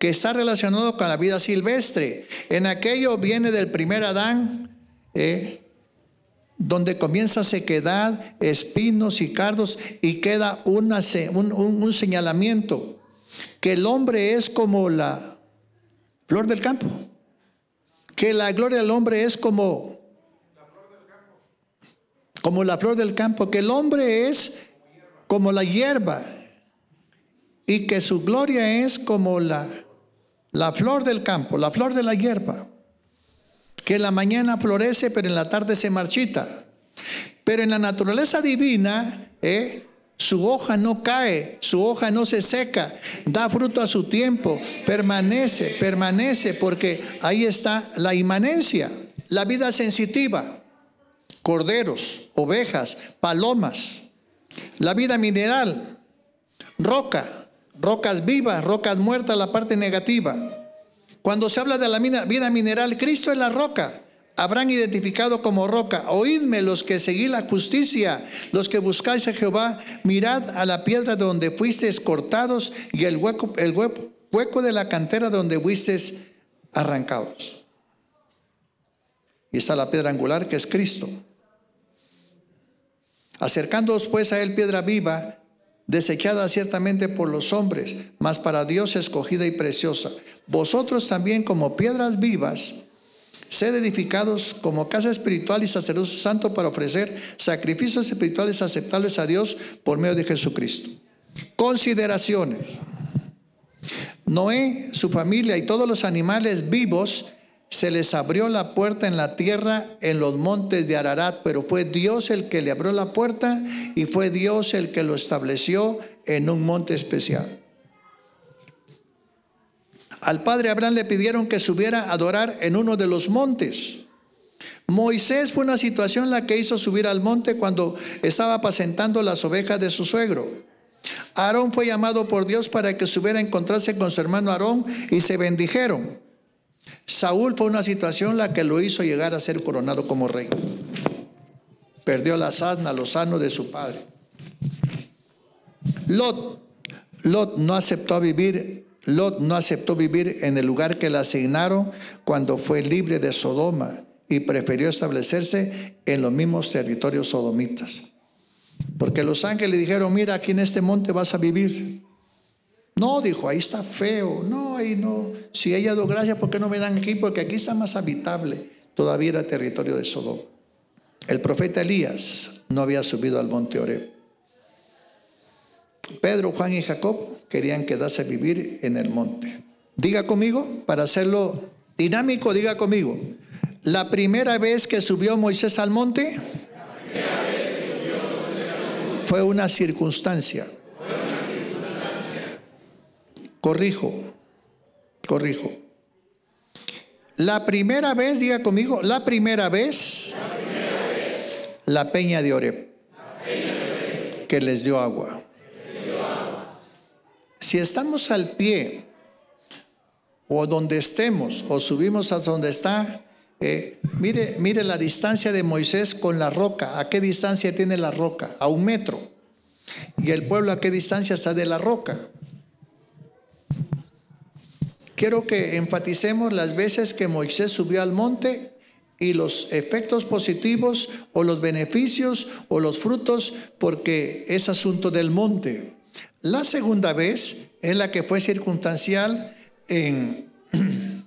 S1: que está relacionado con la vida silvestre. En aquello viene del primer Adán, eh, donde comienza sequedad, espinos y cardos, y queda una, un, un señalamiento, que el hombre es como la flor del campo, que la gloria del hombre es como, como la flor del campo, que el hombre es como la hierba, y que su gloria es como la, la flor del campo, la flor de la hierba, que en la mañana florece pero en la tarde se marchita. Pero en la naturaleza divina, eh, su hoja no cae, su hoja no se seca, da fruto a su tiempo, permanece, permanece, porque ahí está la inmanencia, la vida sensitiva, corderos, ovejas, palomas, la vida mineral, roca, rocas vivas, rocas muertas, la parte negativa. Cuando se habla de la vida mineral, Cristo es la roca. Habrán identificado como roca. Oídme los que seguís la justicia, los que buscáis a Jehová, mirad a la piedra donde fuisteis cortados y el hueco, hueco de la cantera donde fuisteis arrancados. Y está la piedra angular que es Cristo. Acercándoos pues a él piedra viva, desechada ciertamente por los hombres, mas para Dios escogida y preciosa. Vosotros también como piedras vivas, sed edificados como casa espiritual y sacerdocio santo para ofrecer sacrificios espirituales aceptables a Dios por medio de Jesucristo. Consideraciones. Noé, su familia y todos los animales vivos se les abrió la puerta en la tierra en los montes de Ararat, pero fue Dios el que le abrió la puerta y fue Dios el que lo estableció en un monte especial. Al padre Abraham le pidieron que subiera a adorar en uno de los montes. Moisés fue una situación la que hizo subir al monte cuando estaba apacentando las ovejas de su suegro. Aarón fue llamado por Dios para que subiera a encontrarse con su hermano Aarón y se bendijeron. Saúl fue una situación la que lo hizo llegar a ser coronado como rey. Perdió la asna, los sanos de su padre. Lot, no aceptó vivir, no aceptó vivir en el lugar que le asignaron cuando fue libre de Sodoma y prefirió establecerse en los mismos territorios sodomitas. Porque los ángeles le dijeron, mira, aquí en este monte vas a vivir. No, dijo, ahí está feo. No, ahí no. Si ella dado gracias, ¿por qué no me dan aquí? Porque aquí está más habitable. Todavía era territorio de Sodoma. El profeta Elías no había subido al monte Oreb. Pedro, Juan y Jacob querían quedarse a vivir en el monte. Diga conmigo, para hacerlo dinámico, diga conmigo. La primera vez que subió Moisés al monte fue una circunstancia. Corrijo, corrijo. La primera vez, diga conmigo, la primera vez, la, peña de Oreb, que les dio agua. Si estamos al pie o donde estemos o subimos hasta donde está, eh, mire, mire la distancia de Moisés con la roca. ¿A qué distancia tiene la roca? A un metro. ¿Y el pueblo a qué distancia está de la roca? Quiero que enfaticemos las veces que Moisés subió al monte y los efectos positivos o los beneficios o los frutos, porque es asunto del monte. La segunda vez es la que fue circunstancial en...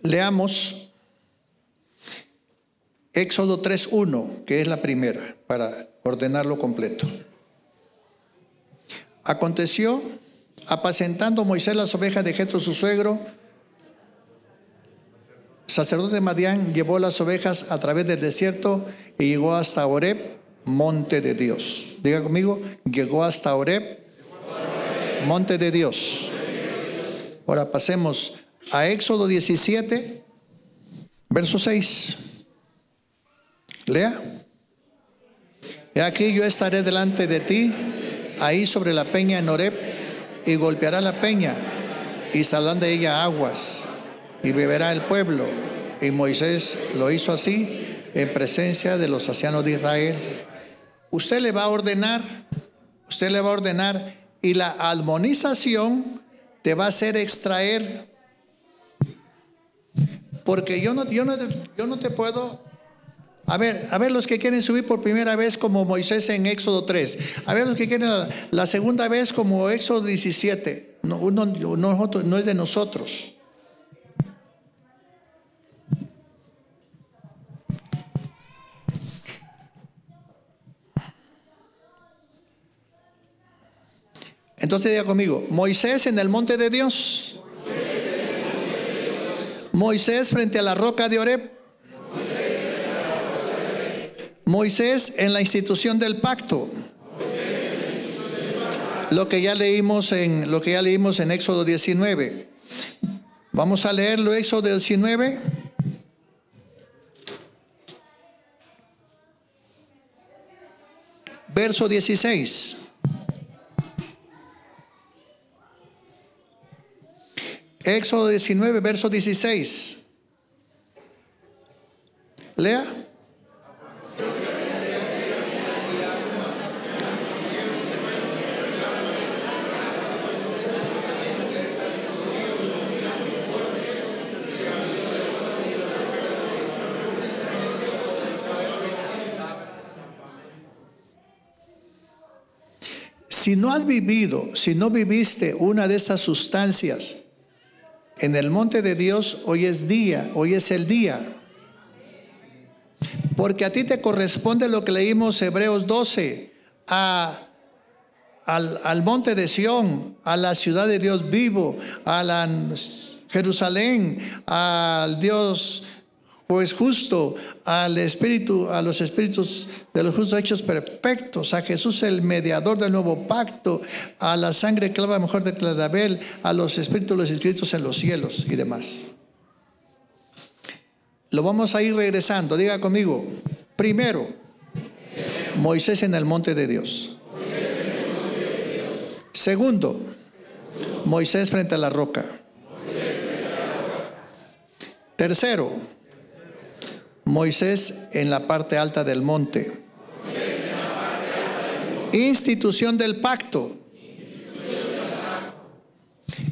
S1: Leamos Éxodo 3.1, que es la primera, para ordenarlo completo. Aconteció apacentando Moisés las ovejas de Jetro su suegro, sacerdote Madián llevó las ovejas a través del desierto y llegó hasta Oreb, monte de Dios. Diga conmigo, llegó hasta Oreb, monte de Dios. Ahora pasemos a Éxodo 17, verso 6. Lea. He aquí yo estaré delante de ti, ahí sobre la peña en Oreb y golpeará la peña y saldrán de ella aguas y beberá el pueblo. Y Moisés lo hizo así en presencia de los ancianos de Israel. Usted le va a ordenar, usted le va a ordenar y la armonización te va a hacer extraer. Porque yo no, yo no, yo no te puedo a ver, a ver los que quieren subir por primera vez como Moisés en Éxodo 3. A ver los que quieren la, segunda vez como Éxodo 17. No, no, no es de nosotros. Entonces diga conmigo, Moisés en el monte de Dios. Moisés frente a la roca de Oreb. Moisés en la institución del pacto. Lo que ya leímos en lo que ya leímos en Éxodo 19. Vamos a leerlo Éxodo 19. Verso 16. Éxodo 19, verso 16. Lea. Si no has vivido, si no viviste una de esas sustancias en el monte de Dios, hoy es día, hoy es el día. Porque a ti te corresponde lo que leímos Hebreos 12, a, al, al monte de Sión, a la ciudad de Dios vivo, a la Jerusalén, al Dios pues justo al espíritu, a los espíritus de los justos hechos perfectos, a Jesús el mediador del nuevo pacto, a la sangre clava mejor de Abel, a los espíritus los escritos en los cielos y demás. Lo vamos a ir regresando, diga conmigo. Primero, Moisés en el monte de Dios. Segundo, Moisés frente a la roca. Tercero, Moisés en la parte alta del monte. Institución del pacto.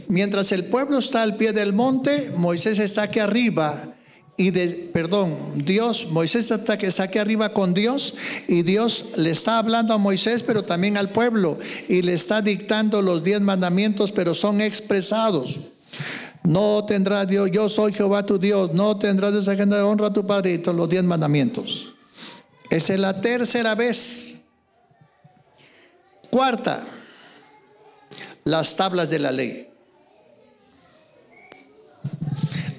S1: Mientras el pueblo está al pie del monte, Moisés está aquí arriba y de, perdón, Dios, Moisés está, está aquí arriba con Dios y Dios le está hablando a Moisés, pero también al pueblo y le está dictando los diez mandamientos, pero son expresados. No tendrá Dios, yo soy Jehová tu Dios, no tendrás Dios agenda de honra a tu padre y todos los diez mandamientos. Esa es la tercera vez. Cuarta, las tablas de la ley.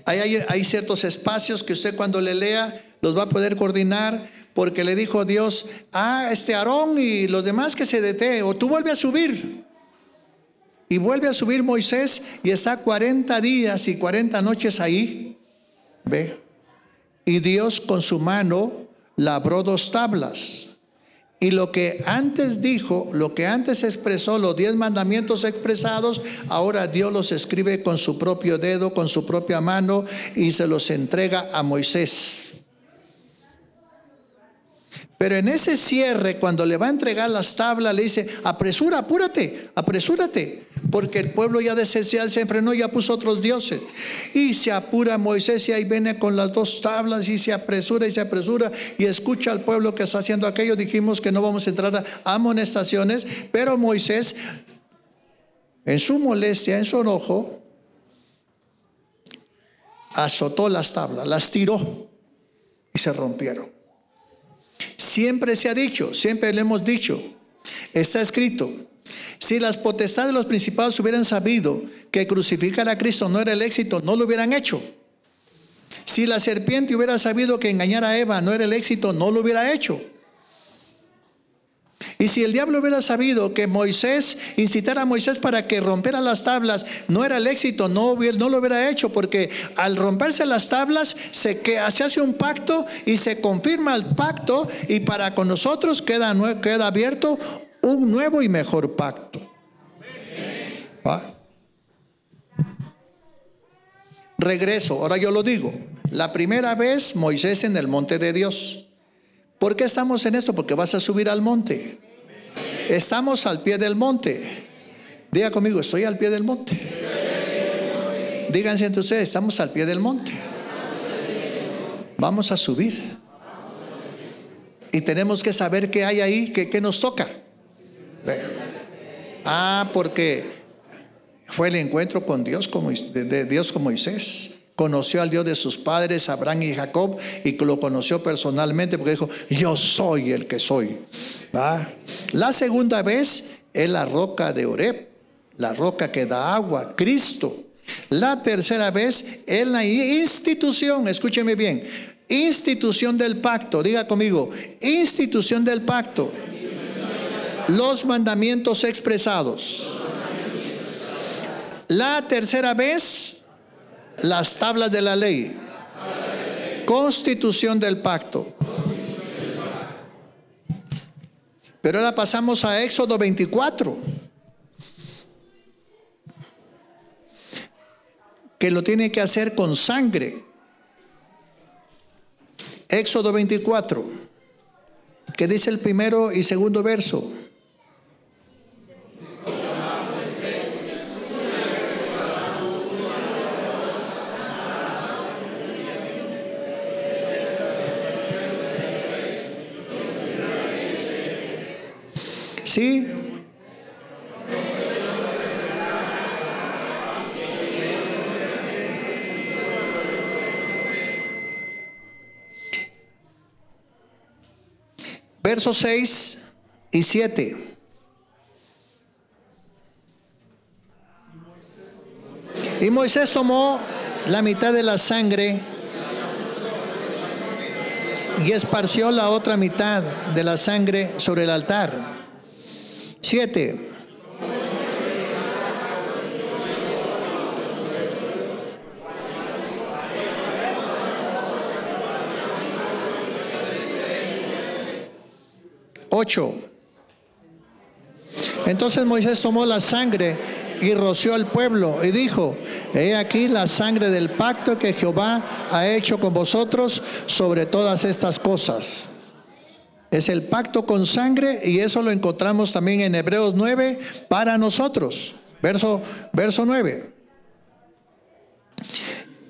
S1: Hay, hay, ciertos espacios que usted cuando le lea los va a poder coordinar porque le dijo Dios, ah, este Aarón y los demás que se dete, o tú vuelve a subir. Y vuelve a subir Moisés y está 40 días y 40 noches ahí. Ve. Y Dios con su mano labró dos tablas. Y lo que antes dijo, lo que antes expresó, los diez mandamientos expresados, ahora Dios los escribe con su propio dedo, con su propia mano y se los entrega a Moisés. Pero en ese cierre, cuando le va a entregar las tablas, le dice, apresura, apúrate, apresúrate, porque el pueblo ya de se enfrenó ya puso otros dioses. Y se apura Moisés y ahí viene con las dos tablas y se apresura y se apresura y escucha al pueblo que está haciendo aquello. Dijimos que no vamos a entrar a amonestaciones, pero Moisés, en su molestia, en su enojo, azotó las tablas, las tiró y se rompieron. Siempre se ha dicho, siempre le hemos dicho, está escrito, si las potestades de los principados hubieran sabido que crucificar a Cristo no era el éxito, no lo hubieran hecho. Si la serpiente hubiera sabido que engañar a Eva no era el éxito, no lo hubiera hecho. Y si el diablo hubiera sabido que Moisés, incitara a Moisés para que rompiera las tablas, no era el éxito, no, lo hubiera hecho, porque al romperse las tablas se, se hace un pacto y se confirma el pacto y para con nosotros queda, queda abierto un nuevo y mejor pacto. Regreso, ahora yo lo digo. La primera vez Moisés en el monte de Dios. ¿Por qué estamos en esto? Porque vas a subir al monte. Estamos al pie del monte. Diga conmigo, estoy al pie del monte. Díganse ustedes, estamos al pie del monte. Vamos a subir. Y tenemos que saber qué hay ahí, qué, nos toca. Ah, porque fue el encuentro con Dios, como, de Dios con Moisés conoció al Dios de sus padres, Abraham y Jacob, y lo conoció personalmente porque dijo, yo soy el que soy. La segunda vez es la roca de Oreb, la roca que da agua, Cristo. La tercera vez es la institución, escúcheme bien, institución del pacto, diga conmigo, institución del pacto. Los mandamientos expresados. La tercera vez las tablas de la ley. Constitución del pacto. Pero ahora pasamos a Éxodo 24. Que lo tiene que hacer con sangre. Éxodo 24. Que dice el primero y segundo verso. Versos 6 y 7. Y Moisés tomó la mitad de la sangre y esparció la otra mitad de la sangre sobre el altar. Siete. Ocho. Entonces Moisés tomó la sangre y roció al pueblo y dijo, he aquí la sangre del pacto que Jehová ha hecho con vosotros sobre todas estas cosas. Es el pacto con sangre y eso lo encontramos también en Hebreos 9 para nosotros. Verso, verso 9.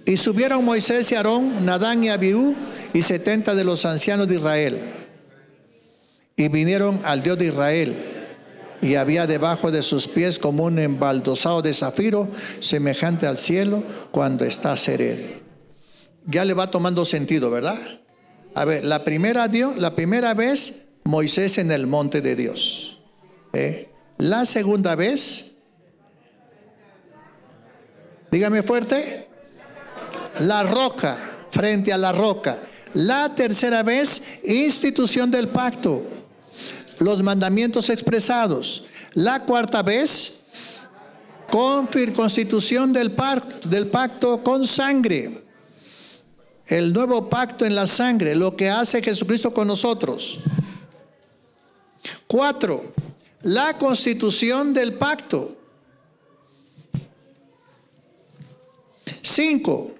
S1: Y subieron Moisés y Aarón, Nadán y Abiú y setenta de los ancianos de Israel. Y vinieron al Dios de Israel. Y había debajo de sus pies como un embaldosado de zafiro, semejante al cielo cuando está sereno. Ya le va tomando sentido, ¿verdad? A ver, la primera, Dios, la primera vez Moisés en el monte de Dios. ¿eh? La segunda vez, dígame fuerte, la roca, frente a la roca. La tercera vez, institución del pacto, los mandamientos expresados. La cuarta vez, constitución del pacto, del pacto con sangre. El nuevo pacto en la sangre, lo que hace Jesucristo con nosotros. Cuatro, la constitución del pacto. Cinco,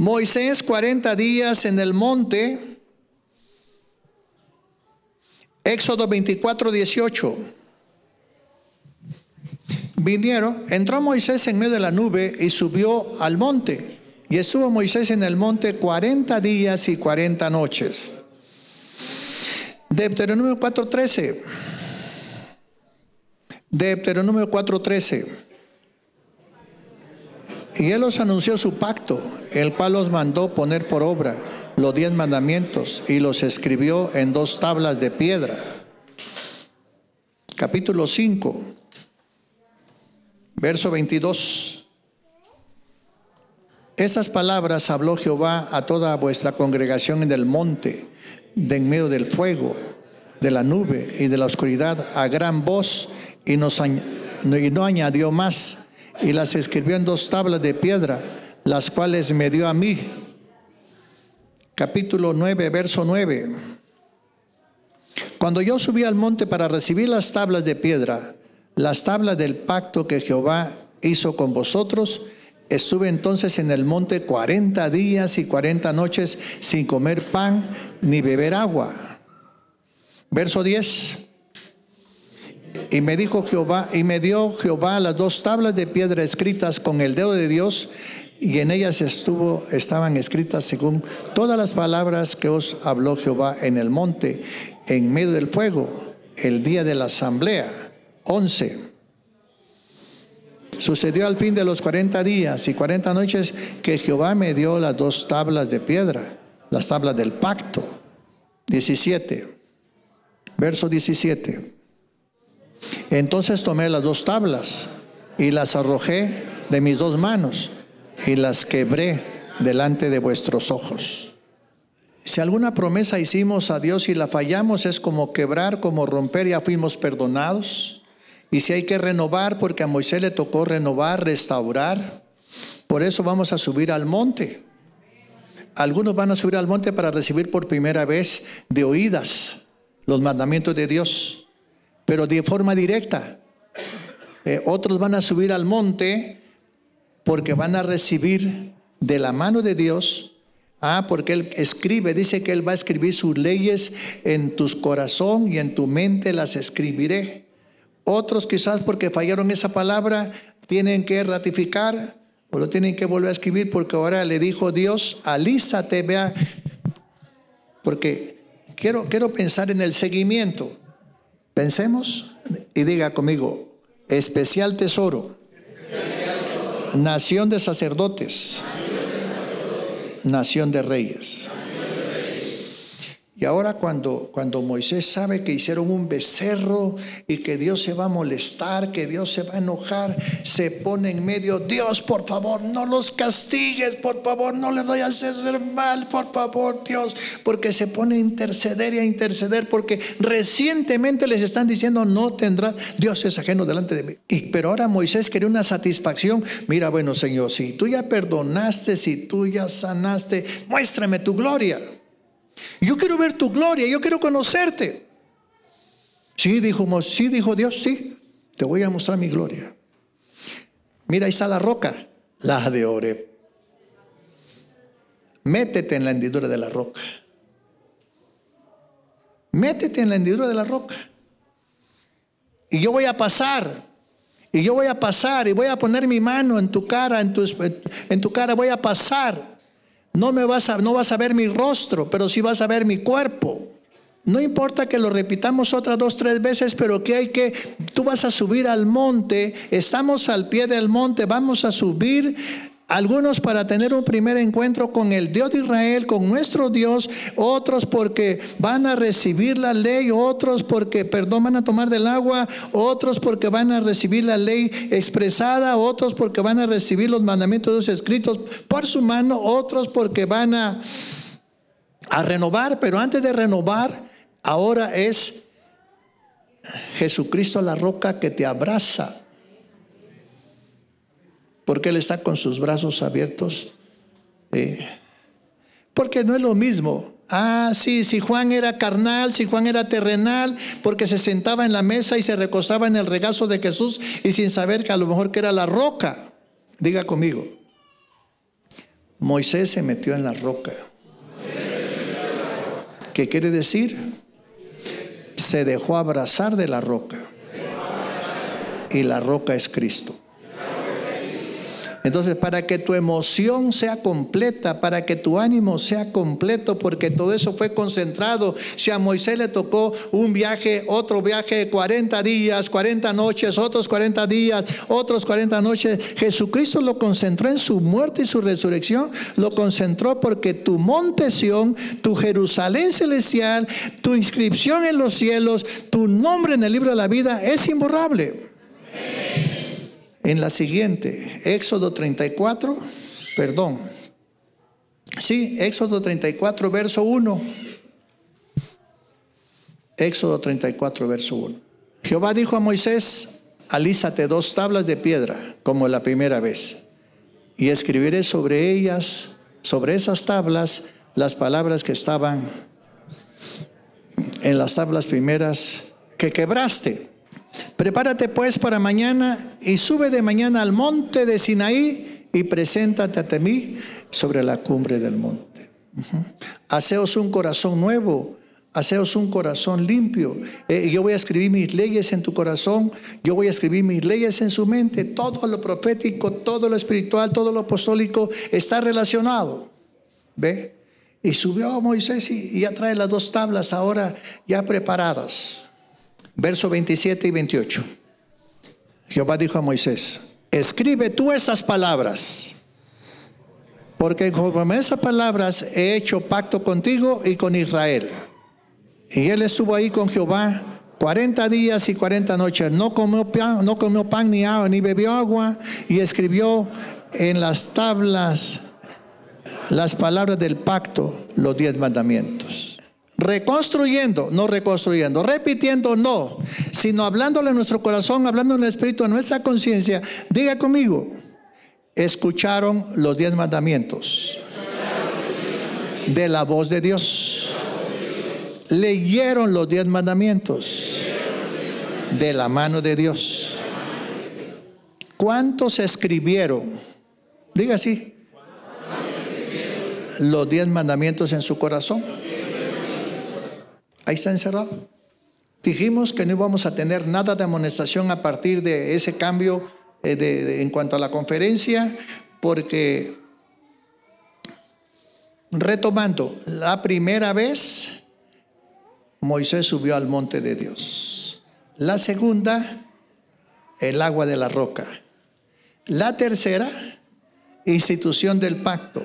S1: Moisés 40 días en el monte. Éxodo 24, 18. Vinieron, entró Moisés en medio de la nube y subió al monte. Y estuvo Moisés en el monte 40 días y 40 noches. Deuteronomio 4:13. Deuteronomio 4:13. Y él os anunció su pacto, el cual os mandó poner por obra los diez mandamientos y los escribió en dos tablas de piedra. Capítulo 5, verso 22. Esas palabras habló Jehová a toda vuestra congregación en el monte, de en medio del fuego, de la nube y de la oscuridad, a gran voz, y, y no añadió más y las escribió en dos tablas de piedra, las cuales me dio a mí. Capítulo 9, verso 9. Cuando yo subí al monte para recibir las tablas de piedra, las tablas del pacto que Jehová hizo con vosotros, estuve entonces en el monte 40 días y 40 noches sin comer pan ni beber agua. Verso 10. Y me dijo Jehová, y me dio Jehová las dos tablas de piedra escritas con el dedo de Dios, y en ellas estuvo, estaban escritas según todas las palabras que os habló Jehová en el monte, en medio del fuego, el día de la asamblea. 11. Sucedió al fin de los 40 días y 40 noches que Jehová me dio las dos tablas de piedra, las tablas del pacto. 17. Verso 17. Entonces tomé las dos tablas y las arrojé de mis dos manos y las quebré delante de vuestros ojos. Si alguna promesa hicimos a Dios y la fallamos, es como quebrar, como romper, ya fuimos perdonados. Y si hay que renovar, porque a Moisés le tocó renovar, restaurar, por eso vamos a subir al monte. Algunos van a subir al monte para recibir por primera vez de oídas los mandamientos de Dios pero de forma directa. Eh, otros van a subir al monte porque van a recibir de la mano de Dios. Ah, porque Él escribe, dice que Él va a escribir sus leyes en tu corazón y en tu mente las escribiré. Otros quizás porque fallaron esa palabra tienen que ratificar o lo tienen que volver a escribir porque ahora le dijo Dios, alízate, vea, porque quiero, quiero pensar en el seguimiento. Pensemos y diga conmigo, especial tesoro, nación de sacerdotes, nación de reyes. Y ahora cuando, cuando Moisés sabe que hicieron un becerro y que Dios se va a molestar, que Dios se va a enojar, se pone en medio, Dios, por favor, no los castigues, por favor, no les vayas a hacer mal, por favor, Dios, porque se pone a interceder y a interceder, porque recientemente les están diciendo, no tendrás, Dios es ajeno delante de mí. Y, pero ahora Moisés quería una satisfacción, mira, bueno, Señor, si tú ya perdonaste, si tú ya sanaste, muéstrame tu gloria. Yo quiero ver tu gloria, yo quiero conocerte. Sí, dijo, sí, dijo Dios, sí, te voy a mostrar mi gloria. Mira, ahí está la roca, la de Ore. Métete en la hendidura de la roca. Métete en la hendidura de la roca. Y yo voy a pasar. Y yo voy a pasar y voy a poner mi mano en tu cara, en tu cara voy a pasar. No, me vas a, no vas a ver mi rostro, pero sí vas a ver mi cuerpo. No importa que lo repitamos otras dos, tres veces, pero que hay que, tú vas a subir al monte, estamos al pie del monte, vamos a subir Algunos para tener un primer encuentro con el Dios de Israel, con nuestro Dios, otros porque van a recibir la ley, otros porque, perdón, van a tomar del agua, otros porque van a recibir la ley expresada, otros porque van a recibir los mandamientos escritos por su mano, otros porque van a, a renovar, pero antes de renovar, ahora es Jesucristo la roca que te abraza porque Él está con sus brazos abiertos. porque no es lo mismo. Ah, sí, si Juan era carnal, si Juan era terrenal, porque se sentaba en la mesa y se recostaba en el regazo de Jesús y sin saber que a lo mejor que era la roca. Diga conmigo. Moisés se metió en la roca. ¿Qué quiere decir? Se dejó abrazar de la roca. Y la roca es Cristo. Entonces, para que tu emoción sea completa, para que tu ánimo sea completo, porque todo eso fue concentrado. Si a Moisés le tocó un viaje, otro viaje de 40 días, 40 noches, otros 40 días, otros 40 noches, Jesucristo lo concentró en su muerte y su resurrección, lo concentró porque tu monte Sión, tu Jerusalén celestial, tu inscripción en los cielos, tu nombre en el libro de la vida es imborrable en la siguiente, Éxodo 34, perdón. Sí, Éxodo 34, verso 1. Éxodo 34, verso 1. Jehová dijo a Moisés, alízate dos tablas de piedra, como la primera vez, y escribiré sobre ellas, sobre esas tablas, las palabras que estaban en las tablas primeras que quebraste Prepárate pues para mañana y sube de mañana al monte de Sinaí y preséntate ante mí sobre la cumbre del monte. Haceos un corazón nuevo, haceos un corazón limpio. Eh, yo voy a escribir mis leyes en tu corazón, yo voy a escribir mis leyes en su mente. Todo lo profético, todo lo espiritual, todo lo apostólico está relacionado. ¿Ve? Y subió Moisés y, y ya trae las dos tablas ahora ya preparadas. Verso 27 y 28. Jehová dijo a Moisés, escribe tú esas palabras, porque con esas palabras he hecho pacto contigo y con Israel. Y él estuvo ahí con Jehová 40 días y 40 noches. No comió pan, no comió pan ni agua, ni bebió agua, y escribió en las tablas las palabras del pacto, los diez mandamientos. Reconstruyendo, no reconstruyendo, repitiendo, no, sino hablándole a nuestro corazón, hablando en el espíritu, a nuestra conciencia. Diga conmigo, escucharon los diez mandamientos de la voz de Dios. Leyeron los diez mandamientos de la mano de Dios. ¿Cuántos escribieron? Diga así. Los diez mandamientos en su corazón. Ahí está encerrado. Dijimos que no íbamos a tener nada de amonestación a partir de ese cambio eh, en cuanto a la conferencia, porque retomando, la primera vez Moisés subió al monte de Dios. La segunda, el agua de la roca. La tercera, institución del pacto.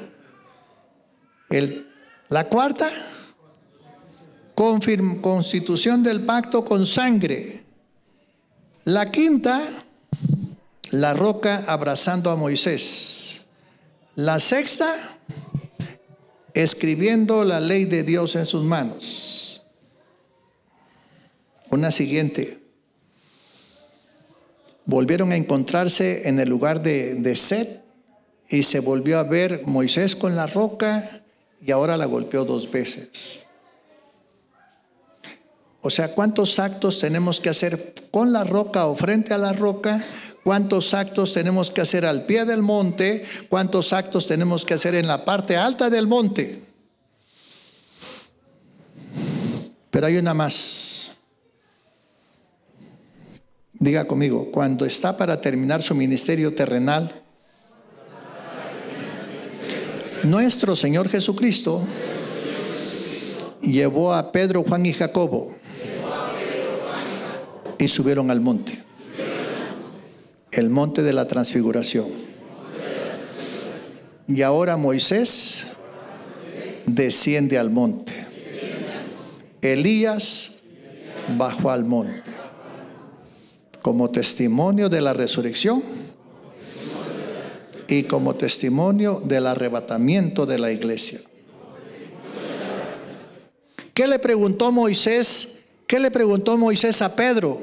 S1: la cuarta, constitución del pacto con sangre. La quinta, la roca abrazando a Moisés. La sexta, escribiendo la ley de Dios en sus manos. Una siguiente. Volvieron a encontrarse en el lugar de, de Set y se volvió a ver Moisés con la roca y ahora la golpeó dos veces. O sea, ¿cuántos actos tenemos que hacer con la roca o frente a la roca? ¿Cuántos actos tenemos que hacer al pie del monte? ¿Cuántos actos tenemos que hacer en la parte alta del monte? Pero hay una más. Diga conmigo, cuando está para terminar su ministerio terrenal, nuestro Señor Jesucristo llevó a Pedro, Juan y Jacobo y subieron al monte. El monte de la transfiguración. Y ahora Moisés desciende al monte. Elías bajó al monte como testimonio de la resurrección y como testimonio del arrebatamiento de la iglesia. ¿Qué le preguntó Moisés? ¿Qué le preguntó Moisés a Pedro?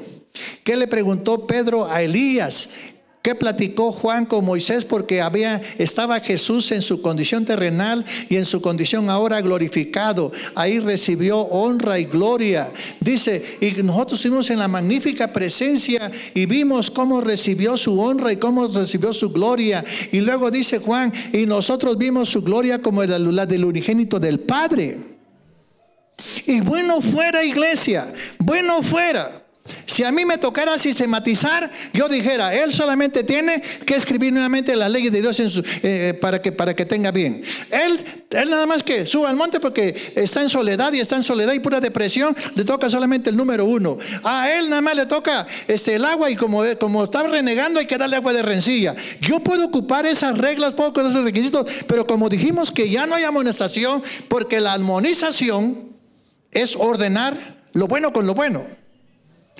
S1: ¿Qué le preguntó Pedro a Elías? ¿Qué platicó Juan con Moisés? Porque había, estaba Jesús en su condición terrenal y en su condición ahora glorificado. Ahí recibió honra y gloria. Dice, y nosotros estuvimos en la magnífica presencia y vimos cómo recibió su honra y cómo recibió su gloria. Y luego dice Juan, y nosotros vimos su gloria como la del unigénito del Padre. Y bueno fuera iglesia, bueno fuera si a mí me tocara sistematizar, yo dijera, él solamente tiene que escribir nuevamente las leyes de Dios eh, eh, para, que, para que tenga bien. Él, él nada más que suba al monte porque está en soledad y está en soledad y pura depresión, le toca solamente el número uno. A él nada más le toca este, el agua y como, como está renegando hay que darle agua de rencilla. Yo puedo ocupar esas reglas, puedo ocupar esos requisitos, pero como dijimos que ya no hay amonestación, porque la armonización es ordenar lo bueno con lo bueno.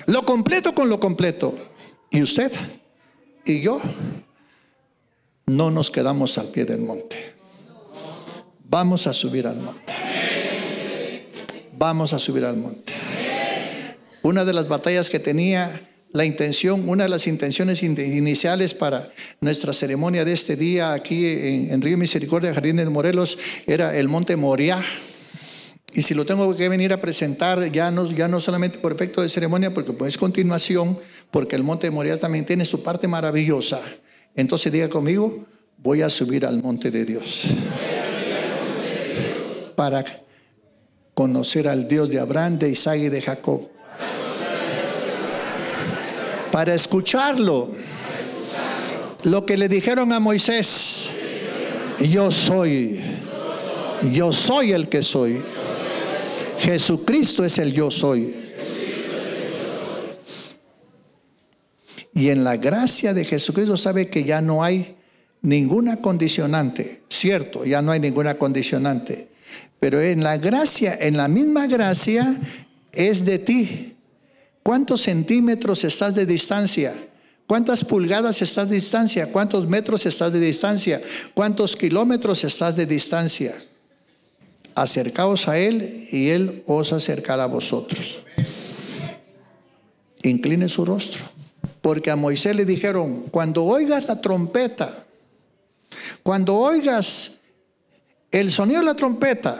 S1: Lo completo con lo completo. Y usted y yo no nos quedamos al pie del monte. Vamos a subir al monte. Vamos a subir al monte. Una de las batallas que tenía la intención, una de las intenciones iniciales para nuestra ceremonia de este día aquí en, Río Misericordia, Jardín de Morelos, era el monte Moriah y si lo tengo que venir a presentar, ya no, ya no solamente por efecto de ceremonia, porque pues es continuación, porque el monte de Moria también tiene su parte maravillosa. Entonces diga conmigo, voy a subir al monte de Dios. Para conocer al Dios de Abraham, de Isaac y de Jacob. Para escucharlo. Lo que le dijeron a Moisés. Yo soy. Yo soy el que soy. Jesucristo es el yo soy. Y en la gracia de Jesucristo sabe que ya no hay ninguna condicionante, cierto, ya no hay ninguna condicionante. Pero en la gracia, en la misma gracia, es de ti. ¿Cuántos centímetros estás de distancia? ¿Cuántas pulgadas estás de distancia? ¿Cuántos metros estás de distancia? ¿Cuántos kilómetros estás de distancia? Acercaos a Él y Él os acercará a vosotros. Incline su rostro. Porque a Moisés le dijeron, cuando oigas la trompeta, cuando oigas el sonido de la trompeta,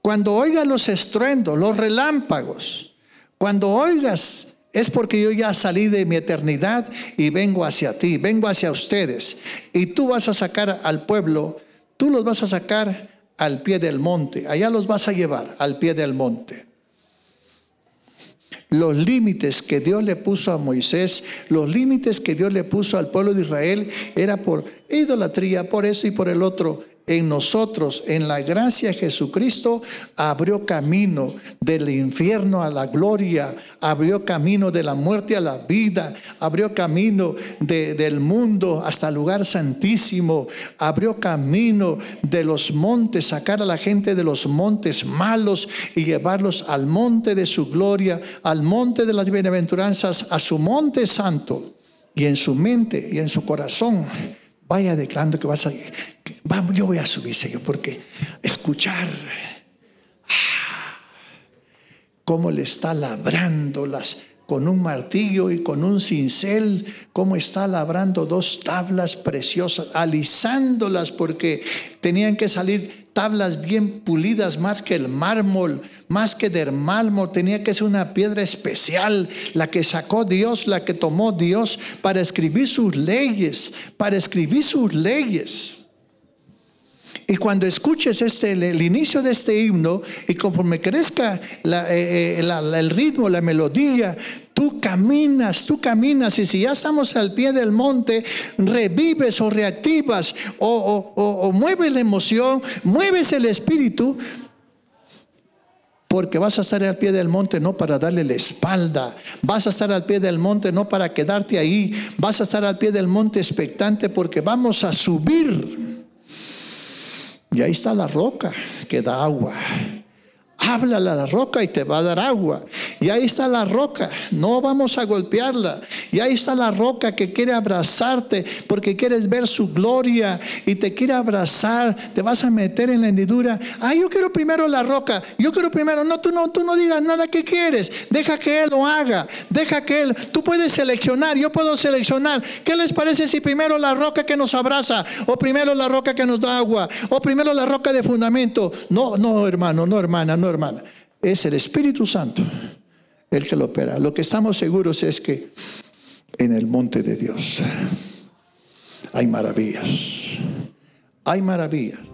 S1: cuando oigas los estruendos, los relámpagos, cuando oigas es porque yo ya salí de mi eternidad y vengo hacia ti, vengo hacia ustedes. Y tú vas a sacar al pueblo, tú los vas a sacar al pie del monte. Allá los vas a llevar al pie del monte. Los límites que Dios le puso a Moisés, los límites que Dios le puso al pueblo de Israel, era por idolatría, por eso y por el otro en nosotros, en la gracia de Jesucristo, abrió camino del infierno a la gloria, abrió camino de la muerte a la vida, abrió camino del mundo hasta el lugar santísimo, abrió camino de los montes, sacar a la gente de los montes malos y llevarlos al monte de su gloria, al monte de las bienaventuranzas, a su monte santo. Y en su mente y en su corazón vaya declarando que vas a Vamos, yo voy a subir, Señor, porque escuchar ah, cómo le está labrando las con un martillo y con un cincel, cómo está labrando dos tablas preciosas, alisándolas porque tenían que salir tablas bien pulidas más que el mármol, más que del mármol, tenía que ser una piedra especial, la que sacó Dios, la que tomó Dios para escribir sus leyes, para escribir sus leyes. Y cuando escuches este, el, inicio de este himno y conforme crezca eh, eh, el ritmo, la melodía, tú caminas, tú caminas y si ya estamos al pie del monte, revives o reactivas o, o mueves la emoción, mueves el espíritu, porque vas a estar al pie del monte no para darle la espalda, vas a estar al pie del monte no para quedarte ahí, vas a estar al pie del monte expectante porque vamos a subir Y ahí está la roca que da agua. Háblale a la roca y te va a dar agua. Y ahí está la roca, no vamos a golpearla. Y ahí está la roca que quiere abrazarte porque quieres ver su gloria y te quiere abrazar. Te vas a meter en la hendidura. Ah, yo quiero primero la roca. Yo quiero primero. No, tú no, tú no digas nada que quieres. Deja que él lo haga. Deja que él. Tú puedes seleccionar. Yo puedo seleccionar. ¿Qué les parece si primero la roca que nos abraza o primero la roca que nos da agua o primero la roca de fundamento? No, no, hermano, no, hermana, no, hermana. Es el Espíritu Santo el que lo opera. Lo que estamos seguros es que en el monte de Dios hay maravillas. Hay maravillas.